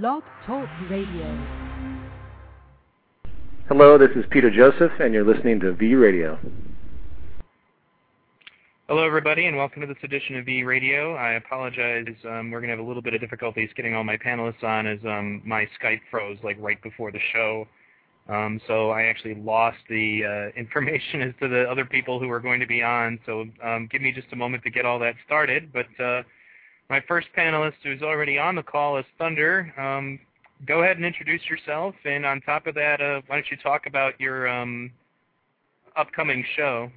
Blog Talk Radio. Hello, this is Peter Joseph, and you're listening to V Radio. Hello, everybody, and welcome to this edition of V Radio. I apologize. Um, we're going to have a little bit of difficulties getting all my panelists on as um, my Skype froze like right before the show. Um, so I actually lost the uh, information as to the other people who are going to be on. So um, give me just a moment to get all that started. But uh, my first panelist who's already on the call is Thunder. Um, go ahead and introduce yourself. And on top of that, uh, why don't you talk about your um, upcoming show?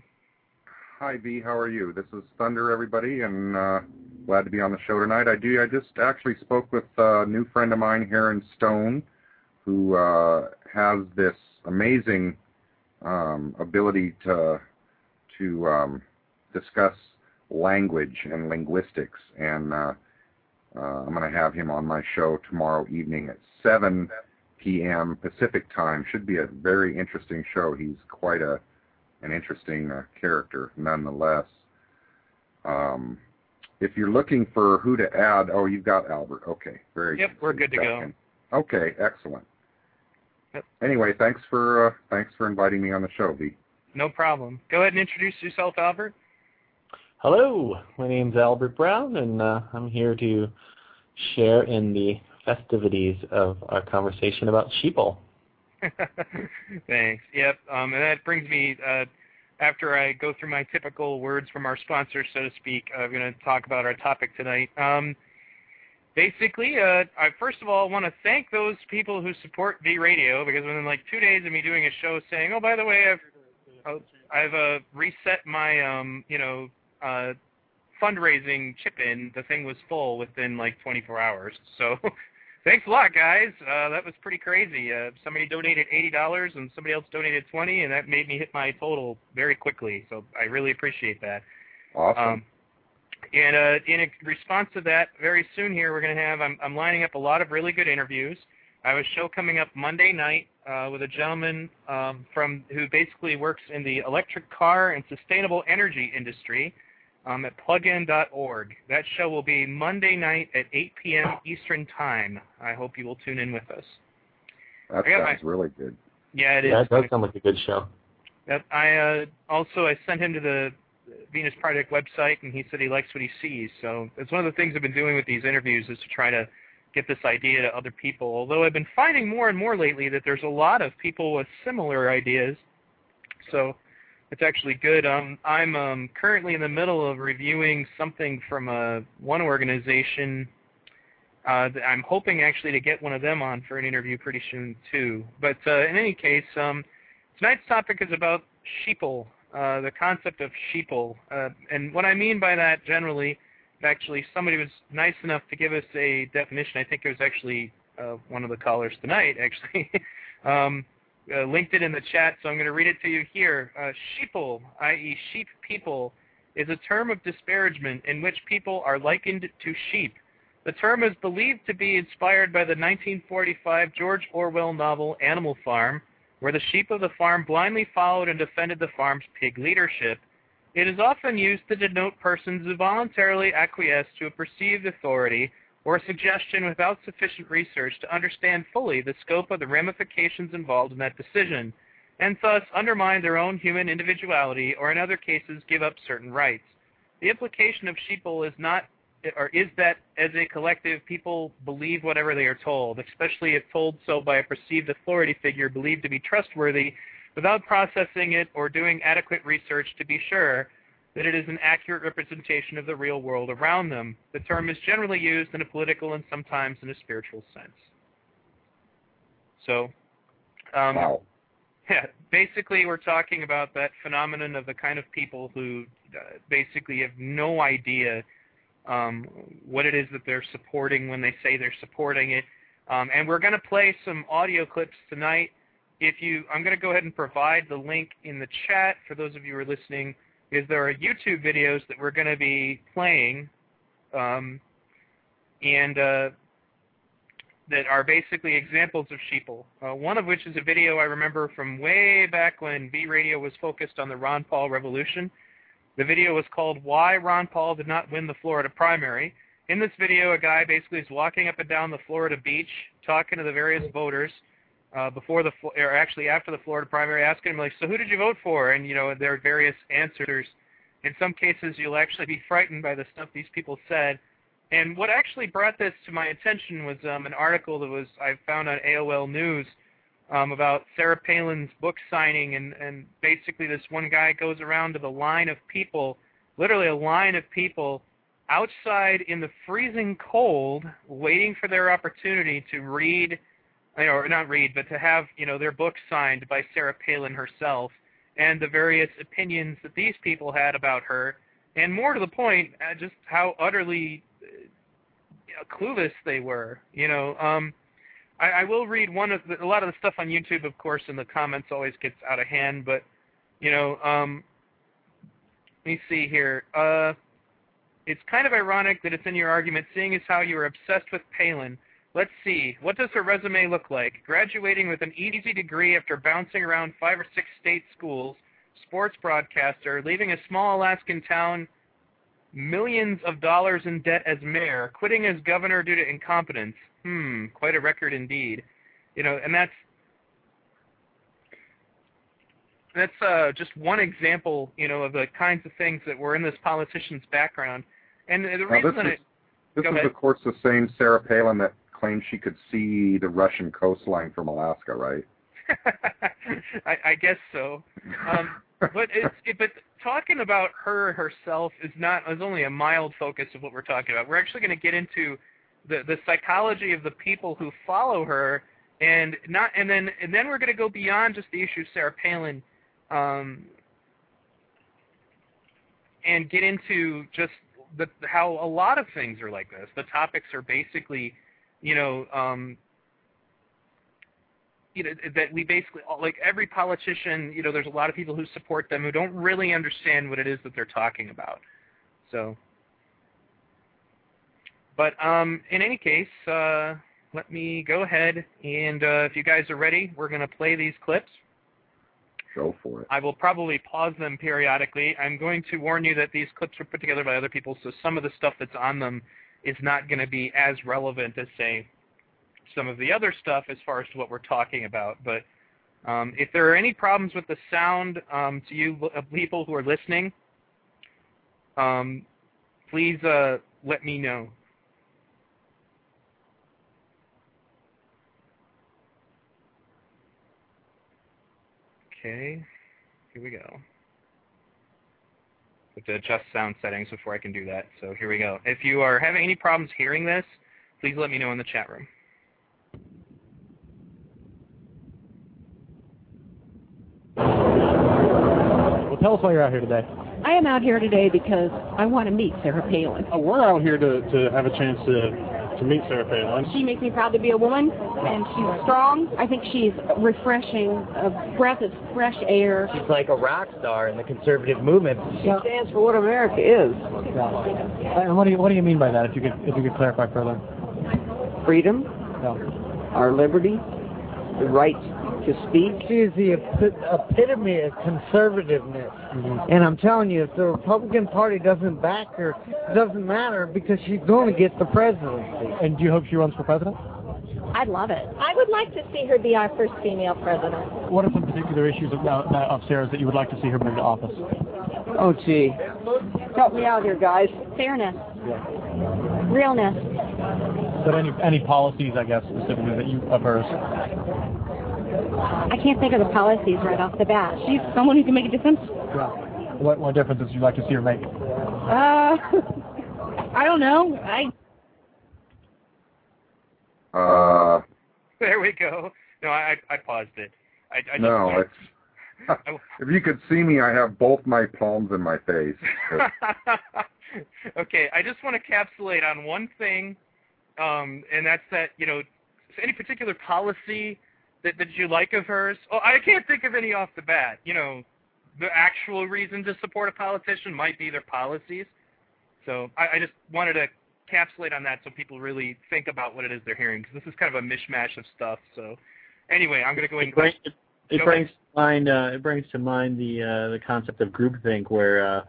Hi, V. How are you? This is Thunder, everybody, and uh, glad to be on the show tonight. I do. I just actually spoke with a new friend of mine, here in Stone, who uh, has this amazing um, ability to to um, discuss language and linguistics, and uh, uh, I'm going to have him on my show tomorrow evening at 7 p.m. Pacific time. Should be a very interesting show. He's quite a an interesting uh, character nonetheless. Um, if you're looking for who to add, oh, you've got Albert. Okay, very Yep, good. we're good to go. Okay, excellent. Yep. Anyway, thanks for uh, thanks for inviting me on the show, V. No problem. Go ahead and introduce yourself, Albert. Hello, my name's Albert Brown, and uh, I'm here to share in the festivities of our conversation about sheeple. Thanks. Yep. Um, and that brings me, uh, after I go through my typical words from our sponsor, so to speak, I'm going to talk about our topic tonight. Um, basically, uh, I first of all want to thank those people who support V Radio because within like two days of me doing a show saying, oh, by the way, I've uh, I've uh, reset my um, you know uh, fundraising chip in, the thing was full within like 24 hours. So thanks a lot, guys. Uh, that was pretty crazy. Uh, somebody donated $80 and somebody else donated 20, and that made me hit my total very quickly. So I really appreciate that. Awesome. Um, and uh, in a response to that, very soon here we're going to have. I'm, I'm lining up a lot of really good interviews. I have a show coming up Monday night uh, with a gentleman um, from who basically works in the electric car and sustainable energy industry um, at plugin.org. That show will be Monday night at 8 p.m. Eastern Time. I hope you will tune in with us. that I got sounds really good. Yeah, it is. Yeah, it does sound like a good show. Yep. I uh, also I sent him to the Venus Project website, and he said he likes what he sees. So it's one of the things I've been doing with these interviews is to try to get this idea to other people. Although I've been finding more and more lately that there's a lot of people with similar ideas. So it's actually good. Um, I'm um, currently in the middle of reviewing something from a one organization. Uh, that I'm hoping actually to get one of them on for an interview pretty soon too. But uh, in any case, um, tonight's topic is about sheeple, uh, the concept of sheeple. Uh, and what I mean by that generally, actually somebody was nice enough to give us a definition. I think it was actually uh, one of the callers tonight, actually. um, uh, linked it in the chat, so I'm going to read it to you here. Uh, sheeple, i.e. sheep people, is a term of disparagement in which people are likened to sheep. The term is believed to be inspired by the 1945 George Orwell novel Animal Farm, where the sheep of the farm blindly followed and defended the farm's pig leadership. It is often used to denote persons who voluntarily acquiesce to a perceived authority or a suggestion without sufficient research to understand fully the scope of the ramifications involved in that decision, and thus undermine their own human individuality or in other cases give up certain rights. The implication of sheeple is not or is that as a collective people believe whatever they are told, especially if told so by a perceived authority figure believed to be trustworthy, without processing it or doing adequate research to be sure that it is an accurate representation of the real world around them. The term is generally used in a political and sometimes in a spiritual sense. So, um, Wow. yeah, basically we're talking about that phenomenon of the kind of people who uh, basically have no idea um, what it is that they're supporting when they say they're supporting it. Um, and we're going to play some audio clips tonight. If you, I'm going to go ahead and provide the link in the chat for those of you who are listening. Is there are YouTube videos that we're going to be playing, um, and uh, that are basically examples of sheeple. Uh, one of which is a video I remember from way back when V Radio was focused on the Ron Paul revolution. The video was called "Why Ron Paul Did Not Win the Florida Primary," in this video, a guy basically is walking up and down the Florida beach, talking to the various voters uh, before the or actually after the Florida primary, asking them like, "So who did you vote for?" And you know, there are various answers. In some cases, you'll actually be frightened by the stuff these people said. And what actually brought this to my attention was um, an article that was I found on AOL News um, about Sarah Palin's book signing, and and basically this one guy goes around to the line of people, literally a line of people outside in the freezing cold, waiting for their opportunity to read, or not read, but to have you know their book signed by Sarah Palin herself, and the various opinions that these people had about her, and more to the point, uh, just how utterly uh, clueless they were. You know. Um, I, I will read one of the, a lot of the stuff on YouTube, of course, in the comments always gets out of hand. But you know, um, let me see here. Uh, it's kind of ironic that it's in your argument, seeing as how you are obsessed with Palin. Let's see. What does her resume look like? Graduating with an easy degree after bouncing around five or six state schools, sports broadcaster, leaving a small Alaskan town millions of dollars in debt as mayor, quitting as governor due to incompetence. Hmm, quite a record indeed. You know, and that's that's uh, just one example, you know, of the kinds of things that were in this politician's background. And the Now, reason this is, it, this is of course the same Sarah Palin that claimed she could see the Russian coastline from Alaska, right? I, I guess so. Um, but it's it, but talking about her herself is not is only a mild focus of what we're talking about. We're actually going to get into the the psychology of the people who follow her, and not and then and then we're going to go beyond just the issue of Sarah Palin, um, and get into just the how a lot of things are like this. The topics are basically, you know. Um, you know that we basically like every politician you know there's a lot of people who support them who don't really understand what it is that they're talking about so but um in any case uh let me go ahead and uh if you guys are ready we're going to play these clips Go for it. I will probably pause them periodically. I'm going to warn you that these clips are put together by other people, so some of the stuff that's on them is not going to be as relevant as, say, some of the other stuff as far as to what we're talking about. But um, if there are any problems with the sound um, to you uh, people who are listening, um, please uh, let me know. Okay, here we go. I to adjust sound settings before I can do that. So here we go. If you are having any problems hearing this, please let me know in the chat room. Well, tell us why you're out here today. I am out here today because I want to meet Sarah Palin. Uh, we're out here to, to have a chance to to meet Sarah Palin. She makes me proud to be a woman, and she's strong. I think she's refreshing, a breath of fresh air. She's like a rock star in the conservative movement. She Yeah. stands for what America is. And what do you what do you mean by that? If you could if you could clarify further. Freedom, Yeah. our liberty, the right to speak. She is the epi- epitome of conservativeness. And I'm telling you, if the Republican Party doesn't back her, it doesn't matter because she's going to get the presidency. And do you hope she runs for president? I'd love it. I would like to see her be our first female president. What are some particular issues of, uh, of Sarah's that you would like to see her bring to office? Oh, gee. Help me out here, guys. Fairness. Realness. But any any policies, I guess, specifically that you of hers? I can't think of the policies right off the bat. She's someone who can make a difference. Yeah. What what differences would you like to see her make? Uh, I don't know. I Uh, There we go. No, I I paused it. I, I just, no, I- it's. if you could see me, I have both my palms in my face. okay, I just want to capsulate on one thing, um, and that's that you know, any particular policy that that you like of hers. Oh, I can't think of any off the bat. You know, the actual reason to support a politician might be their policies. So I, I just wanted to capsulate on that so people really think about what it is they're hearing because this is kind of a mishmash of stuff. So anyway, I'm going to go ahead It, bring, and it, it brings to mind uh, it brings to mind the uh, the concept of groupthink, where uh,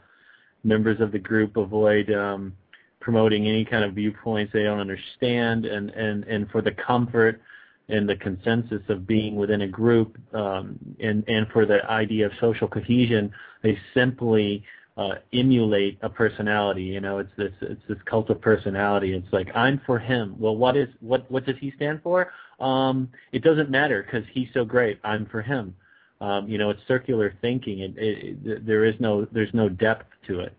members of the group avoid um, promoting any kind of viewpoints they don't understand, and and and for the comfort and the consensus of being within a group, um, and and for the idea of social cohesion, they simply uh, emulate a personality. You know, it's this it's this cult of personality. It's like I'm for him. Well, what is what what does he stand for? Um, it doesn't matter because he's so great. I'm for him. Um, you know, it's circular thinking. It, it, it, there is no there's no depth to it.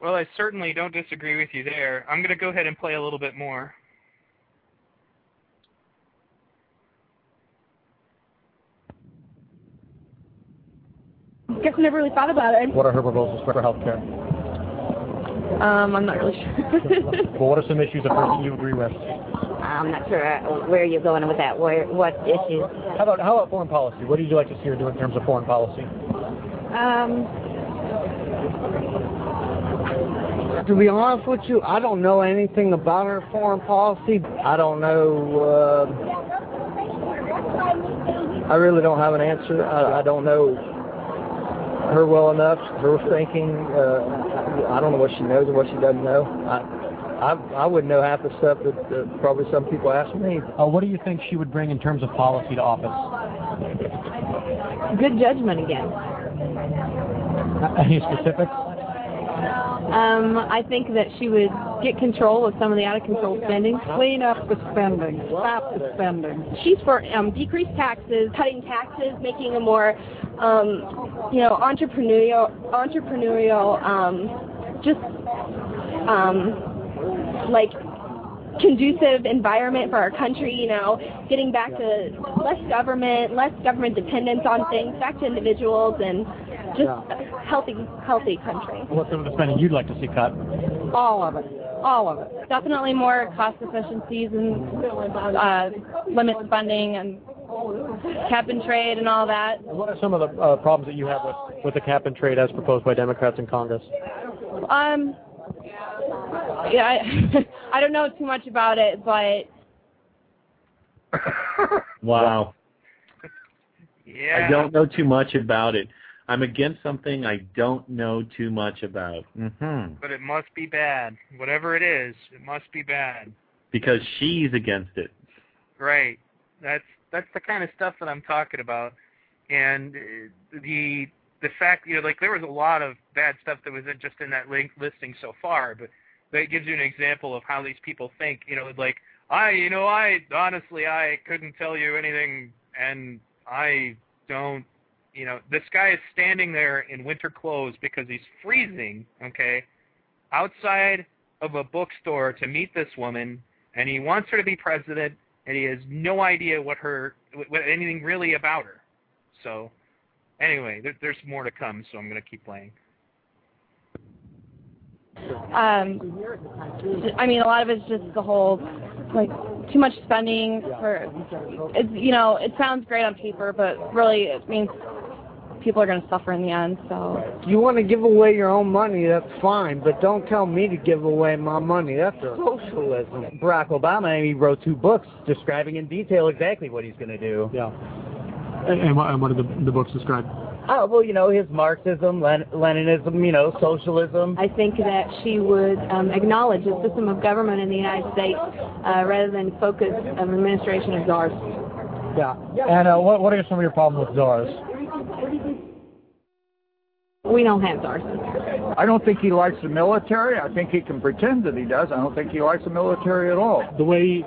Well, I certainly don't disagree with you there. I'm going to go ahead and play a little bit more. Guess I never really thought about it. What are her proposals for health care? Um, I'm not really sure. well, what are some issues of hers that you agree with? I'm not sure uh, where you're going with that. Where, what issues? How about how about foreign policy? What would you like to see her do in terms of foreign policy? um, To be honest with you, I don't know anything about her foreign policy. I don't know. Uh, I really don't have an answer. I, I don't know her well enough. Her thinking. Uh, I don't know what she knows and what she doesn't know. I, I, I wouldn't know half the stuff that uh, probably some people ask me. Uh, what do you think she would bring in terms of policy to office? good judgment again. Uh, any specifics? Um, I think that she would get control of some of the out of control spending. Clean up the spending. Stop the spending. She's for um, decreased taxes, cutting taxes, making a more, um, you know, entrepreneurial, entrepreneurial, um, just um, like conducive environment for our country. You know, getting back to less government, less government dependence on things, back to individuals, and just a healthy, healthy country. What's some of the spending you'd like to see cut? All of it. All of it. Definitely more cost efficiencies and uh, limit spending and cap and trade and all that. What are some of the uh, problems that you have with, with the cap and trade as proposed by Democrats in Congress? Um, yeah, I, I don't know too much about it, but Wow. Yeah. I don't know too much about it. I'm against something I don't know too much about. Mm-hmm. But it must be bad. Whatever it is, it must be bad. Because she's against it. Right. That's that's the kind of stuff that I'm talking about. And uh, the the fact, you know, like there was a lot of bad stuff that was just in that link listing so far, but that gives you an example of how these people think. You know, like I, you know, I honestly I couldn't tell you anything, and I don't. You know, this guy is standing there in winter clothes because he's freezing. Okay, outside of a bookstore to meet this woman, and he wants her to be president, and he has no idea what her, what anything really about her. So, anyway, there, there's more to come, so I'm going to keep playing. um, I mean, a lot of it's just the whole like too much spending for. It's you know, it sounds great on paper, but really it means people are going to suffer in the end. So You want to give away your own money, that's fine, but don't tell me to give away my money. That's socialism. Barack Obama, he wrote two books describing in detail exactly what he's going to do. Yeah. And, and, what, and what do the, the books describe? Oh, well, you know, his Marxism, Len- Leninism, you know, socialism. I think that she would um, acknowledge the system of government in the United States uh, rather than focus of administration of czars. Yeah. And uh, what, what are some of your problems with czars? We don't have czars. I don't think he likes the military. I think he can pretend that he does. I don't think he likes the military at all. The way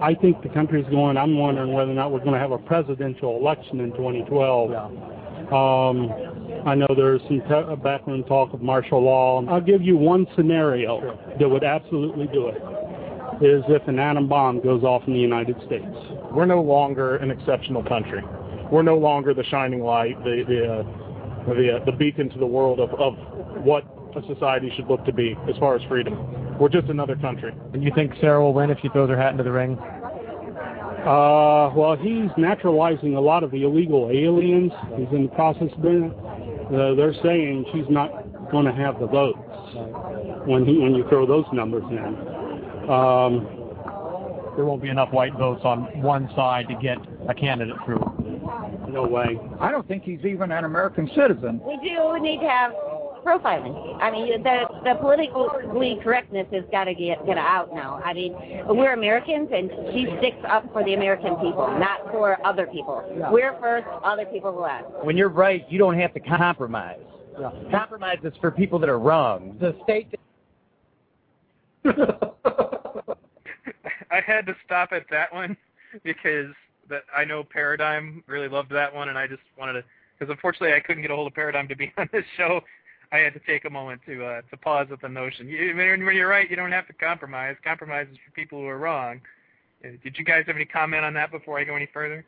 I think the country's going, I'm wondering whether or not we're going to have a presidential election in 2012. Yeah. Um, I know there's some te- backroom talk of martial law. I'll give you one scenario that would absolutely do it. Is if an atom bomb goes off in the United States. We're no longer an exceptional country. We're no longer the shining light, the the uh, the, uh, the beacon to the world of, of what a society should look to be as far as freedom. We're just another country. And you think Sarah will win if she throws her hat into the ring? Uh, well, he's naturalizing a lot of the illegal aliens. He's in the process of doing it. Uh, they're saying she's not going to have the votes when he when you throw those numbers in. Um, there won't be enough white votes on one side to get a candidate through. No way. I don't think he's even an American citizen. We do need to have profiling. I mean, the the politically correctness has got to get get out now. I mean, we're Americans, and she sticks up for the American people, not for other people. We're first, other people last. When you're right, you don't have to compromise. Compromise is for people that are wrong. The state. I had to stop at that one because that I know Paradigm really loved that one, and I just wanted to because unfortunately I couldn't get a hold of Paradigm to be on this show. I had to take a moment to uh, to pause at the notion. You, when, when you're right, you don't have to compromise. Compromise is for people who are wrong. Uh, Did you guys have any comment on that before I go any further?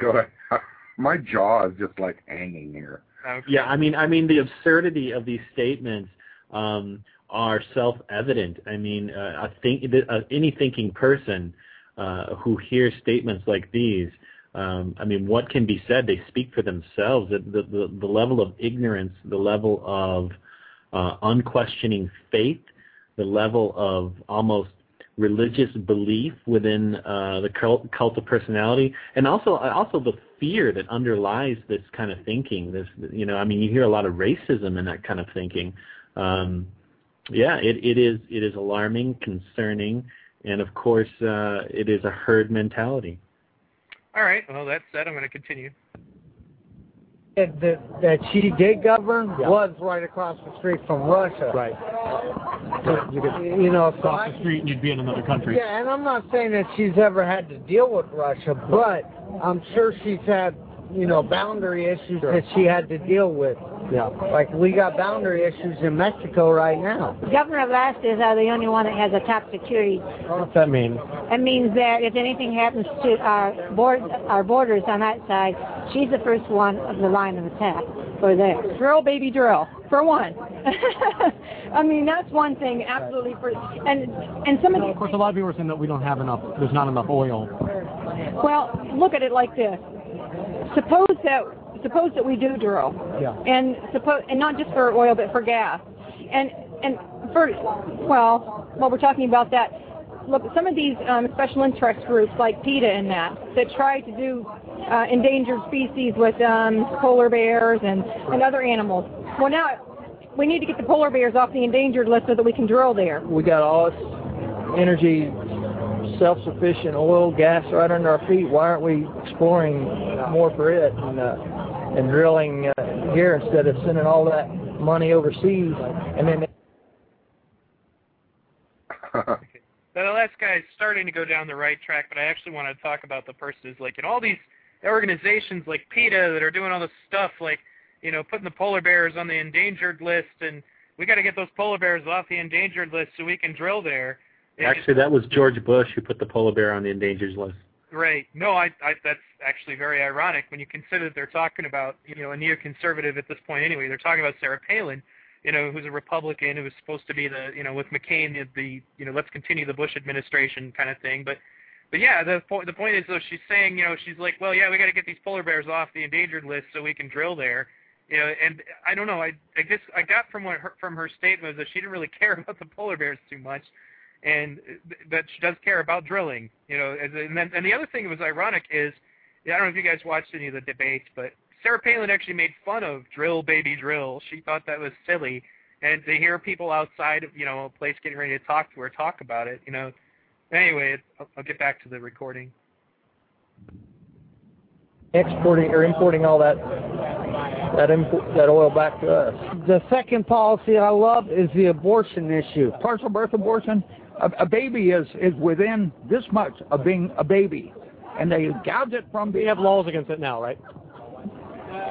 Go ahead. My jaw is just like hanging here. Okay. Yeah, I mean, I mean, the absurdity of these statements um, are self-evident. I mean, uh, I think uh, any thinking person uh, who hear statements like these, um, I mean, what can be said? They speak for themselves. The, the, the level of ignorance, the level of uh, unquestioning faith, the level of almost religious belief within uh, the cult, cult of personality, and also also the fear that underlies this kind of thinking. This, you know, I mean, you hear a lot of racism in that kind of thinking. Um, yeah, it, it is it is alarming, concerning, and of course, uh, it is a herd mentality. All right. Well, that's that. I'm going to continue. That, that, that she did govern was right across the street from Russia. Right. You, you know, so Cross I, the street and you'd be in another country. Yeah, and I'm not saying that she's ever had to deal with Russia, but I'm sure she's had, you know, boundary issues that she had to deal with. Yeah. Like we got boundary issues in Mexico right now. Governor Velasquez are uh, the only one that has a top security. What's that mean? That means that if anything happens to our board, our borders on that side, she's the first one of the line of attack for there. Drill, baby, drill. For one. I mean, that's one thing, absolutely. For and and some of Of course, a lot of people are saying that we don't have enough. There's not enough oil. Well, look at it like this. Suppose that suppose that we do drill, Yeah. and suppose and not just for oil but for gas, and and for well, while we're talking about that, look, some of these um, special interest groups like PETA and that that try to do uh, endangered species with um, polar bears and and other animals. Well, now we need to get the polar bears off the endangered list so that we can drill there. We got all this energy, self-sufficient oil, gas right under our feet. Why aren't we exploring more for it and uh, and drilling uh, here instead of sending all that money overseas and then The last guy is starting to go down the right track, but I actually want to talk about the person who's like in all these organizations like PETA that are doing all this stuff, like you know, putting the polar bears on the endangered list, and we got to get those polar bears off the endangered list so we can drill there. Actually, that was George Bush who put the polar bear on the endangered list. Right. No, I, I that's actually very ironic when you consider that they're talking about, you know, a neoconservative at this point anyway. They're talking about Sarah Palin, you know, who's a Republican who was supposed to be the, you know, with McCain the, the you know, let's continue the Bush administration kind of thing. But but yeah, the point the point is though she's saying, you know, she's like, well, yeah, we got to get these polar bears off the endangered list so we can drill there. You know, and I don't know. I I guess I got from what her, from her statement was that she didn't really care about the polar bears too much, and that she does care about drilling. You know, and and then and the other thing that was ironic is, I don't know if you guys watched any of the debates, but Sarah Palin actually made fun of drill baby drill. She thought that was silly, and to hear people outside of you know a place getting ready to talk to her talk about it, you know. Anyway, I'll, I'll get back to the recording. exporting or importing all that that import, that oil back to us. The second policy I love is the abortion issue. Partial birth abortion, a, a baby is is within this much of being a baby, and they gouge it from. We have laws against it now, right?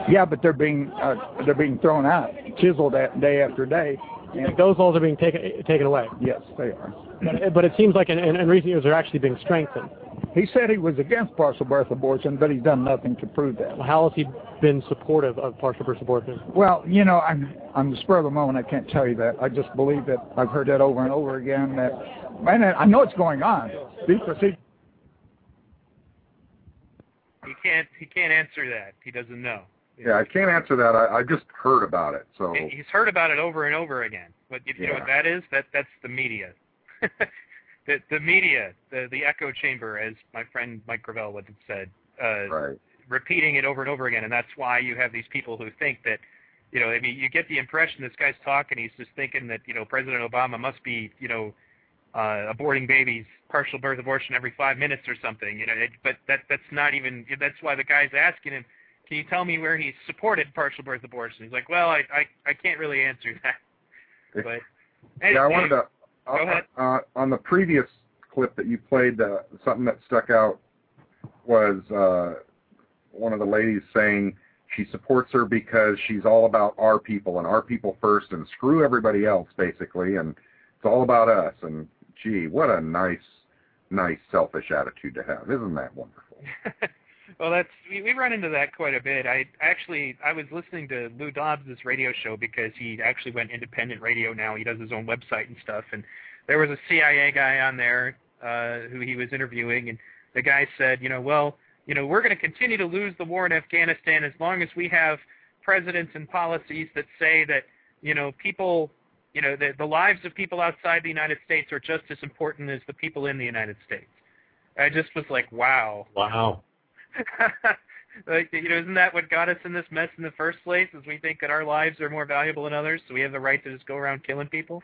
Yeah, but they're being uh, they're being thrown out, chiseled at day after day. Think those laws are being taken taken away? Yes, they are. But, but it seems like in, in, in recent years they're actually being strengthened. He said he was against partial birth abortion, but he's done nothing to prove that. How has he been supportive of partial birth abortion? Well, you know, I'm on the spur of the moment. I can't tell you that. I just believe that I've heard that over and over again. That, and I know it's going on. These procedures He can't he can't answer that. He doesn't know. Yeah, I can't answer that. I, I just heard about it. So He's heard about it over and over again. But you, you know what that is? That that's the media. the the media, the the echo chamber, as my friend Mike Gravel would have said, uh, right. repeating it over and over again, and that's why you have these people who think that you know, I mean, you get the impression this guy's talking. He's just thinking that you know President Obama must be you know uh, aborting babies, partial birth abortion every five minutes or something. You know, it, but that that's not even. That's why the guy's asking him, "Can you tell me where he supported partial birth abortion?" He's like, "Well, I I, I can't really answer that." But yeah, I wanted to. Go ahead. Uh, on the previous clip that you played, uh, something that stuck out was uh, one of the ladies saying she supports her because she's all about our people and our people first and screw everybody else basically and it's all about us. And gee what a nice nice selfish attitude to have. Isn't that wonderful well that's we, we run into that quite a bit i actually i was listening to lou dobbs' radio show because he actually went independent radio now he does his own website and stuff and there was a cia guy on there uh who he was interviewing and the guy said you know well you know, we're going to continue to lose the war in Afghanistan as long as we have presidents and policies that say that, you know, people, you know, the, the lives of people outside the United States are just as important as the people in the United States. I just was like, wow. Wow. like, you know, isn't that what got us in this mess in the first place? Is we think that our lives are more valuable than others, so we have the right to just go around killing people?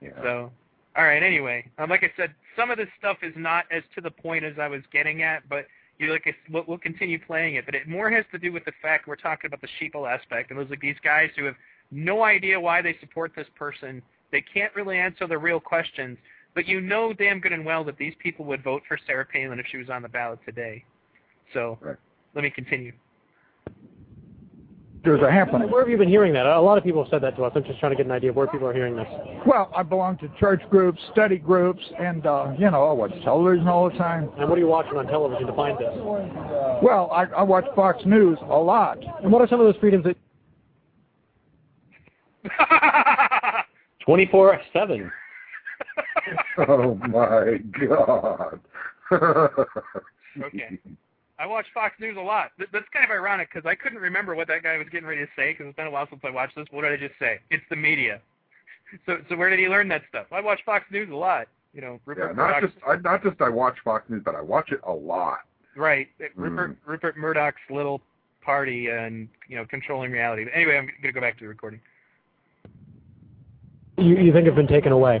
Yeah. So, all right. Anyway, um, like I said, some of this stuff is not as to the point as I was getting at, but you like we'll, we'll continue playing it, but it more has to do with the fact we're talking about the sheeple aspect, and those like these guys who have no idea why they support this person. They can't really answer the real questions, but you know damn good and well that these people would vote for Sarah Palin if she was on the ballot today. So right. let me continue. There's a happening. Where have you been hearing that? A lot of people have said that to us. I'm just trying to get an idea of where people are hearing this. Well, I belong to church groups, study groups, and, uh, you know, I watch television all the time. And what are you watching on television to find this? Well, I, I watch Fox News a lot. And what are some of those freedoms that... 24-7. oh, my God. okay. I watch Fox News a lot. That's kind of ironic because I couldn't remember what that guy was getting ready to say because it's been a while since I watched this. What did I just say? It's the media. So, so where did he learn that stuff? I watch Fox News a lot. You know, Rupert yeah, not Murdoch's, just I, not just I watch Fox News, but I watch it a lot. right. Uh, Rupert mm. Rupert Murdoch's little party and you know controlling reality. But anyway, I'm gonna go back to the recording. You, you think have been taken away?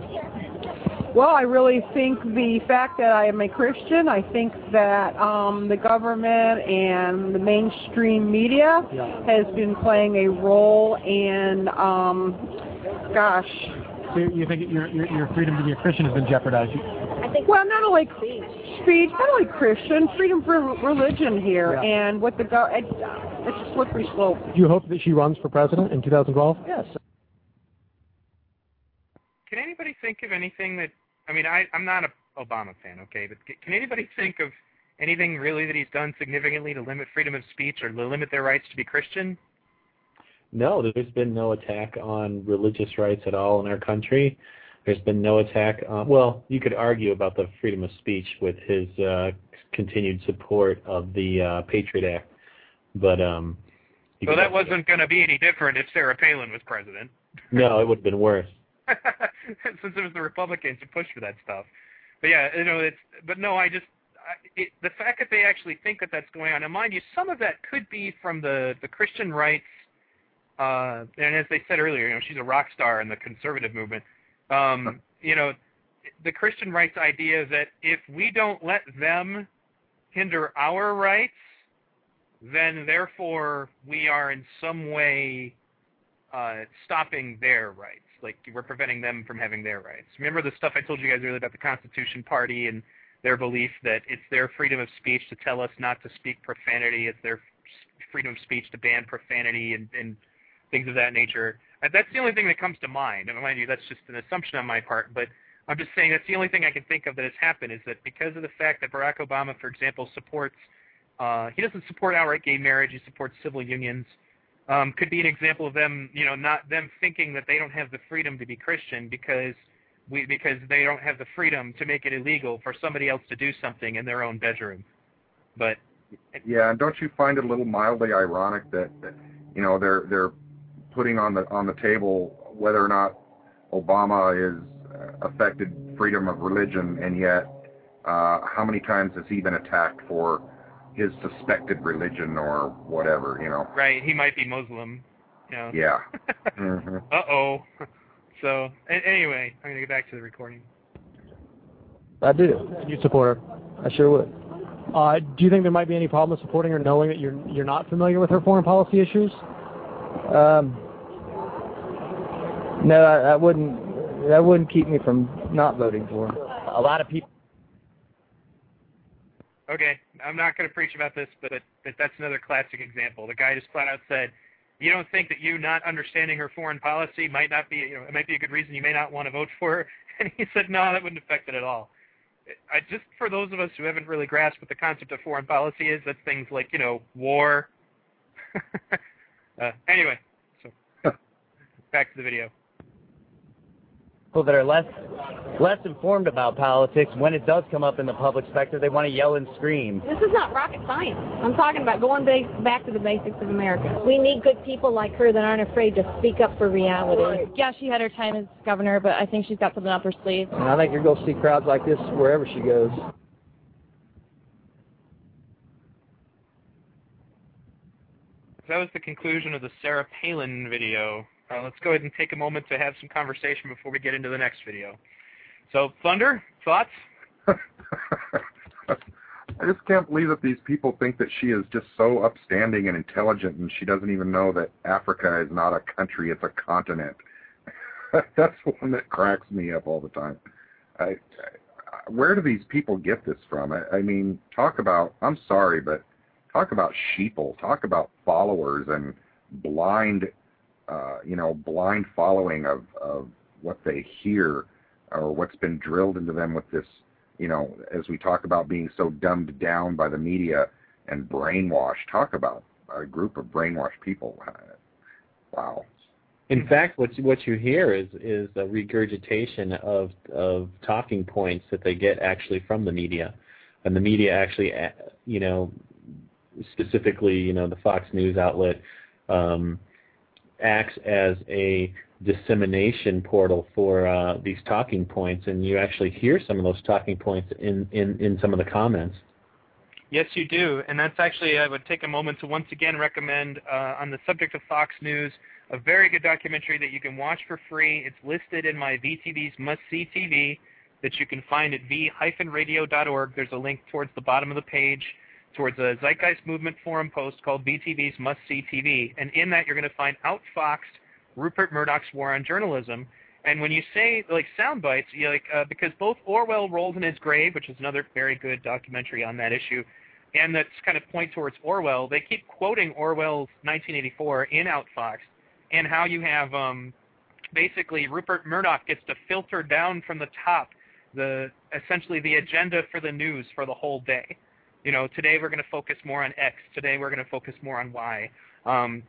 Well, I really think the fact that I am a Christian, I think that um, the government and the mainstream media Yeah. has been playing a role in, um, gosh, So you think your, your your freedom to be a Christian has been jeopardized? I think well, not only speech, not only Christian, freedom for religion here, Yeah. and what the go, it's a slippery slope. Do you hope that she runs for president in 2012? Yes. Can anybody think of anything that? I mean, I I'm not a Obama fan, okay, but can anybody think of anything really that he's done significantly to limit freedom of speech or to limit their rights to be Christian? No, there's been no attack on religious rights at all in our country. There's been no attack on, well, you could argue about the freedom of speech with his uh, continued support of the uh, Patriot Act, but um, So that wasn't going to be any different if Sarah Palin was president, no, it would have been worse. since it was the Republicans who pushed for that stuff. But yeah, you know, it's but no, I just I, it, the fact that they actually think that that's going on. And mind you, some of that could be from the the Christian rights. Uh, and as they said earlier, you know, she's a rock star in the conservative movement. Um, you know, the Christian rights idea that if we don't let them hinder our rights, then therefore we are in some way uh, stopping their rights. Like we're preventing them from having their rights. Remember the stuff I told you guys earlier about the Constitution Party and their belief that it's their freedom of speech to tell us not to speak profanity. It's their freedom of speech to ban profanity and, and things of that nature. That's the only thing that comes to mind. And mind you, that's just an assumption on my part, but I'm just saying that's the only thing I can think of that has happened is that because of the fact that Barack Obama, for example, supports, uh, he doesn't support outright gay marriage, he supports civil unions. Um, could be an example of them, you know, not them thinking that they don't have the freedom to be Christian because we because they don't have the freedom to make it illegal for somebody else to do something in their own bedroom. But Yeah, and don't you find it a little mildly ironic that, that you know they're they're putting on the on the table whether or not Obama is uh, affected freedom of religion, and yet uh, how many times has he been attacked for his suspected religion or whatever? You know. right, he might be Muslim. You know? Yeah. hmm Uh oh. So a- anyway, I'm gonna get back to the recording. I do. You support her. I sure would. Uh, do you think there might be any problem with supporting her, knowing that you're you're not familiar with her foreign policy issues? Um, no, I, I wouldn't. That wouldn't keep me from not voting for her. A lot of people. Okay, I'm not going to preach about this, but, but that's another classic example. The guy just flat out said, "You don't think that you not understanding her foreign policy might not be, you know, it might be a good reason you may not want to vote for her." And he said, "No, that wouldn't affect it at all." I just for those of us who haven't really grasped what the concept of foreign policy is, that's things like you know war. uh, anyway, so back to the video. People that are less less informed about politics, when it does come up in the public sector, they want to yell and scream. This is not rocket science. I'm talking about going ba- back to the basics of America. We need good people like her that aren't afraid to speak up for reality. Yeah, she had her time as governor, but I think she's got something up her sleeve. And I think you're going to see crowds like this wherever she goes. That was the conclusion of the Sarah Palin video. Uh, let's go ahead and take a moment to have some conversation before we get into the next video. So, Thunder, thoughts? I just can't believe that these people think that she is just so upstanding and intelligent, and she doesn't even know that Africa is not a country; it's a continent. That's one that cracks me up all the time. I, I, where do these people get this from? I, I mean, talk about. I'm sorry, but talk about sheeple. Talk about followers and blind, you know, blind following of of what they hear or what's been drilled into them with this you know, as we talk about being so dumbed down by the media and brainwashed, talk about a group of brainwashed people. Uh, Wow. In fact, what you, what you hear is is a regurgitation of of talking points that they get actually from the media, and the media actually, uh, you know, specifically, you know, the Fox News outlet um, acts as a dissemination portal for uh, these talking points, and you actually hear some of those talking points in in in some of the comments. Yes, you do. And that's actually, I would take a moment to once again recommend, uh, on the subject of Fox News, a very good documentary that you can watch for free. It's listed in my VTV's Must See TV that you can find at v-radio.org. There's a link towards the bottom of the page towards a Zeitgeist Movement forum post called VTV's Must See TV. And in that, you're going to find outfoxed Rupert Murdoch's war on journalism. And when you say like sound bites, you like uh, because both Orwell rolls in his grave, which is another very good documentary on that issue, and that's kind of point towards Orwell. They keep quoting Orwell's 1984 in Outfox, and how you have um, basically Rupert Murdoch gets to filter down from the top the essentially the agenda for the news for the whole day. You know, today we're going to focus more on X. Today we're going to focus more on Y. Um,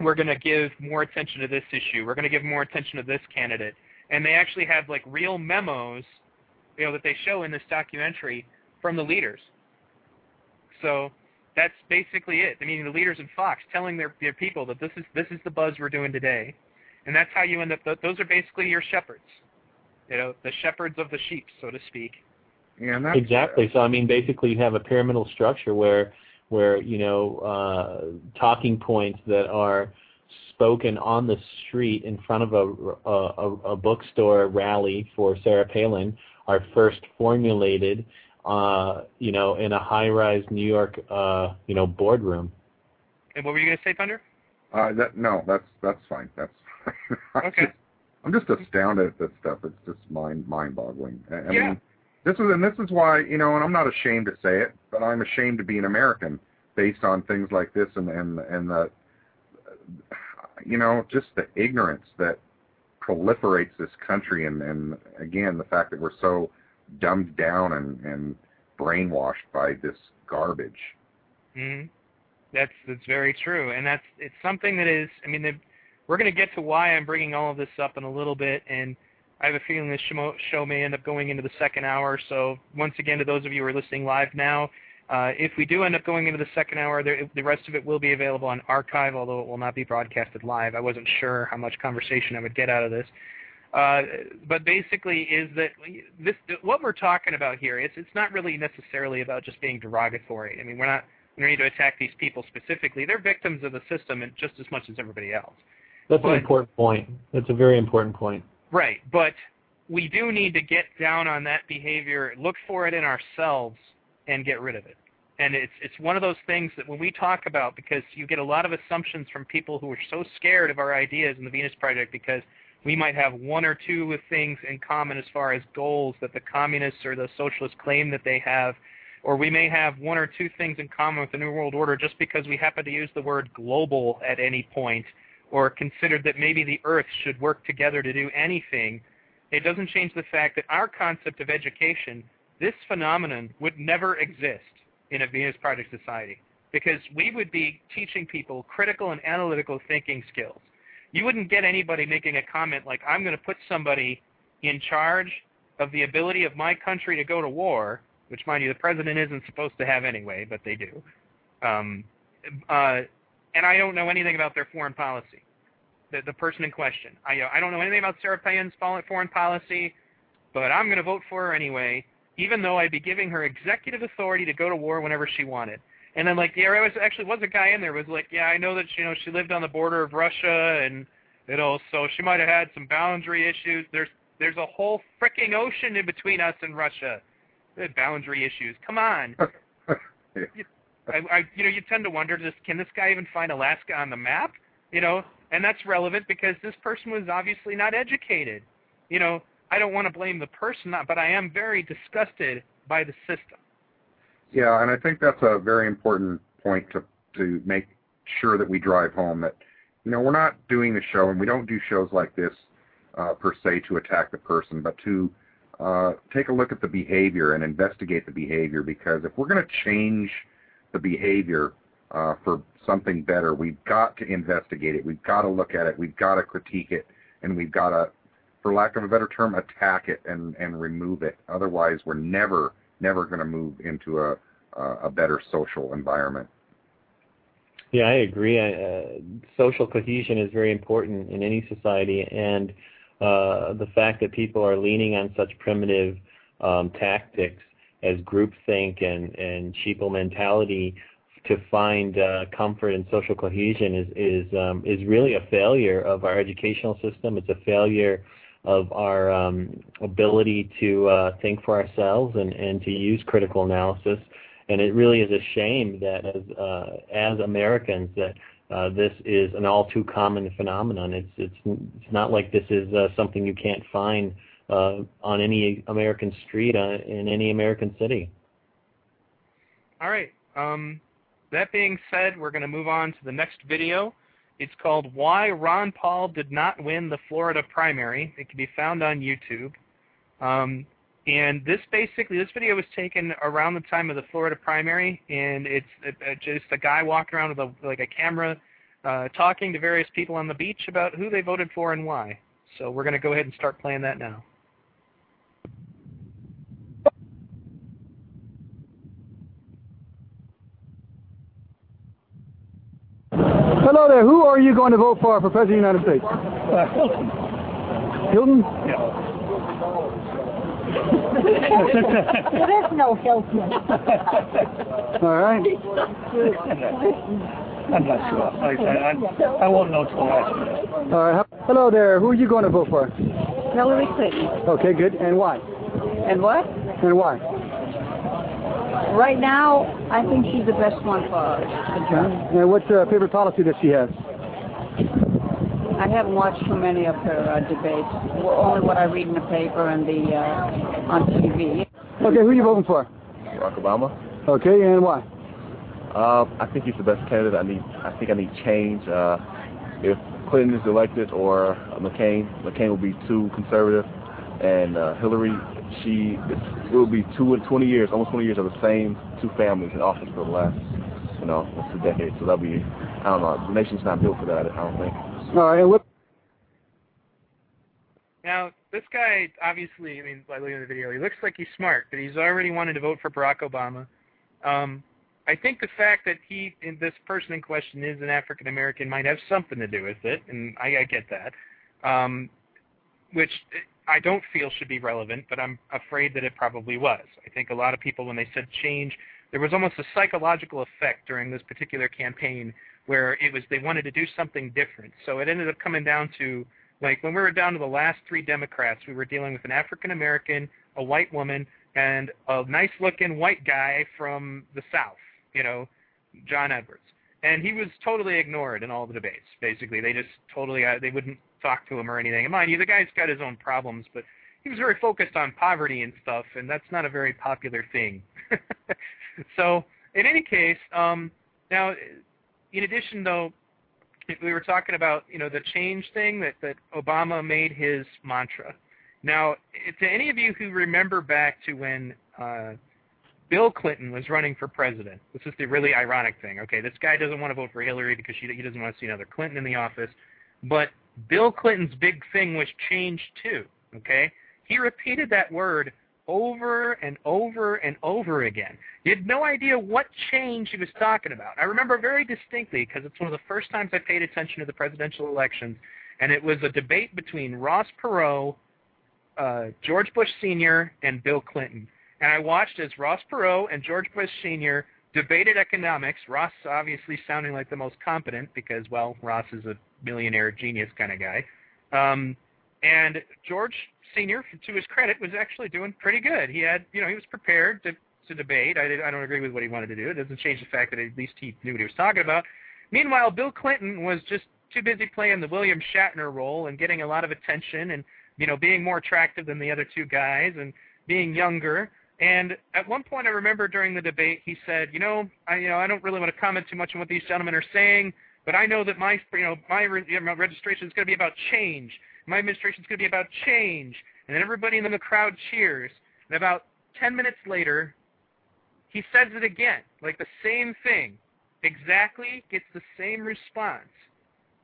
we're going to give more attention to this issue. We're going to give more attention to this candidate. And they actually have like real memos, you know, that they show in this documentary from the leaders. So that's basically it. I mean, the leaders in Fox telling their their people that this is this is the buzz we're doing today, and that's how you end up. Those are basically your shepherds, you know, the shepherds of the sheep, so to speak. Yeah, and that's, Exactly. So I mean, basically, you have a pyramidal structure where where you know uh, talking points that are spoken on the street in front of a, a, a bookstore rally for Sarah Palin are first formulated, uh, you know, in a high-rise New York, uh, you know, boardroom. And what were you going to say, Thunder? Uh, that no, that's that's fine. That's I'm Okay. Just, I'm just astounded at this stuff. It's just mind mind boggling. I, I Yeah. mean, this is and this is why you know, and I'm not ashamed to say it, but I'm ashamed to be an American based on things like this and and and the you know just the ignorance that proliferates this country and and again the fact that we're so dumbed down and and brainwashed by this garbage. hmm That's that's very true, and that's it's something that is. I mean, the, we're going to get to why I'm bringing all of this up in a little bit, and I have a feeling this show, may end up going into the second hour. So once again, to those of you who are listening live now, uh, if we do end up going into the second hour, there, the rest of it will be available on archive, although it will not be broadcasted live. I wasn't sure how much conversation I would get out of this. Uh, but basically, is that this what we're talking about here? It's it's not really necessarily about just being derogatory. I mean, we're not we don't need to attack these people specifically. They're victims of the system and just as much as everybody else. That's but, an important point. That's a very important point. Right, but we do need to get down on that behavior, look for it in ourselves, and get rid of it. And it's it's one of those things that when we talk about, because you get a lot of assumptions from people who are so scared of our ideas in the Venus Project because we might have one or two things in common as far as goals that the communists or the socialists claim that they have, or we may have one or two things in common with the New World Order just because we happen to use the word global at any point, or considered that maybe the Earth should work together to do anything. It doesn't change the fact that our concept of education, this phenomenon, would never exist in a Venus Project society because we would be teaching people critical and analytical thinking skills. You wouldn't get anybody making a comment like, I'm going to put somebody in charge of the ability of my country to go to war, which, mind you, the president isn't supposed to have anyway, but they do. Um, uh, and I don't know anything about their foreign policy, the, the person in question. I, uh, I don't know anything about Sarah Palin's foreign policy, but I'm going to vote for her anyway even though I'd be giving her executive authority to go to war whenever she wanted. And then like there was actually was a guy in there was like, yeah, I know that you know she lived on the border of Russia and you know so she might have had some boundary issues. There's there's a whole freaking ocean in between us and Russia. The boundary issues. Come on. you, I, I you know you tend to wonder just can this guy even find Alaska on the map? You know, and that's relevant because this person was obviously not educated. You know, I don't want to blame the person, but I am very disgusted by the system. Yeah, and I think that's a very important point to to make sure that we drive home that you know we're not doing the show and we don't do shows like this uh, per se to attack the person, but to uh, take a look at the behavior and investigate the behavior because if we're going to change the behavior uh, for something better, we've got to investigate it. We've got to look at it. We've got to critique it, and we've got to for lack of a better term, attack it and, and remove it. Otherwise, we're never, never going to move into a, a better social environment. Yeah, I agree. Uh, social cohesion is very important in any society, and uh, the fact that people are leaning on such primitive um, tactics as groupthink and, and sheeple mentality to find uh, comfort and social cohesion is is um, is really a failure of our educational system. It's a failure of our um, ability to uh, think for ourselves and, and to use critical analysis. And it really is a shame that as, uh, as Americans that uh, this is an all too common phenomenon. It's, it's, it's not like this is uh, something you can't find on any American street uh, in any American city. All right. Um, that being said, we're going to move on to the next video. It's called Why Ron Paul Did Not Win the Florida Primary. It can be found on YouTube. Um, and this basically, this video was taken around the time of the Florida primary, and it's just a guy walking around with a, like a camera uh, talking to various people on the beach about who they voted for and why. So we're going to go ahead and start playing that now. Hello there. Who are you going to vote for for President of the United States? Uh, Hilton. Hilton? Yeah. there is no Hilton. All right. I'm not sure. I, I, I, won't know till after. All right. Hello there. Who are you going to vote for? Hillary Clinton. Okay, good. And why? And what? And why? Right now, I think she's the best one for us. And what's uh, favorite policy that she has? I haven't watched too many of her uh, debates. Only what I read in the paper and the uh, on TV. Okay, who are you voting for? Barack Obama. Okay, and why? Uh, I think he's the best candidate. I need. I think I need change. Uh, if Clinton is elected or McCain, McCain will be too conservative, and uh, Hillary, she it will be two and 20 years, almost 20 years of the same two families in office for the last, you know, two decades. So that'll be, I don't know, the nation's not built for that. I don't think. All right. What? Now, this guy obviously, I mean, by looking at the video, he looks like he's smart, but he's already wanted to vote for Barack Obama. Um, I think the fact that he, this person in question, is an African American might have something to do with it, and I, I get that. Um, which I don't feel should be relevant, but I'm afraid that it probably was. I think a lot of people, when they said change, there was almost a psychological effect during this particular campaign where it was they wanted to do something different. So it ended up coming down to like when we were down to the last three Democrats, we were dealing with an African American, a white woman, and a nice looking white guy from the South, you know, John Edwards. And he was totally ignored in all the debates. Basically, they just totally uh, they wouldn't talk to him or anything. And mind you, the guy's got his own problems, but he was very focused on poverty and stuff, and that's not a very popular thing. so, in any case, um, now, in addition, though, we were talking about you know the change thing that that Obama made his mantra. Now, to any of you who remember back to when uh, Bill Clinton was running for president, this is the really ironic thing. Okay, this guy doesn't want to vote for Hillary because she, he doesn't want to see another Clinton in the office, but Bill Clinton's big thing was change too. Okay, he repeated that word over and over and over again. You had no idea what change he was talking about. I remember very distinctly because it's one of the first times I paid attention to the presidential elections, and it was a debate between Ross Perot, uh, George Bush Sr., and Bill Clinton. And I watched as Ross Perot and George Bush Sr. debated economics. Ross obviously sounding like the most competent because, well, Ross is a millionaire genius kind of guy. Um, and George Senior, to his credit, was actually doing pretty good. He had, you know, he was prepared to to debate. I, I don't agree with what he wanted to do. It doesn't change the fact that at least he knew what he was talking about. Meanwhile, Bill Clinton was just too busy playing the William Shatner role and getting a lot of attention and, you know, being more attractive than the other two guys and being younger. And at one point, I remember during the debate, he said, "You know, I, you know, I don't really want to comment too much on what these gentlemen are saying, but I know that my, you know, my, re- know, registration is going to be about change." My administration is going to be about change. And then everybody in the crowd cheers. And about 10 minutes later, he says it again, like the same thing. Exactly, gets the same response.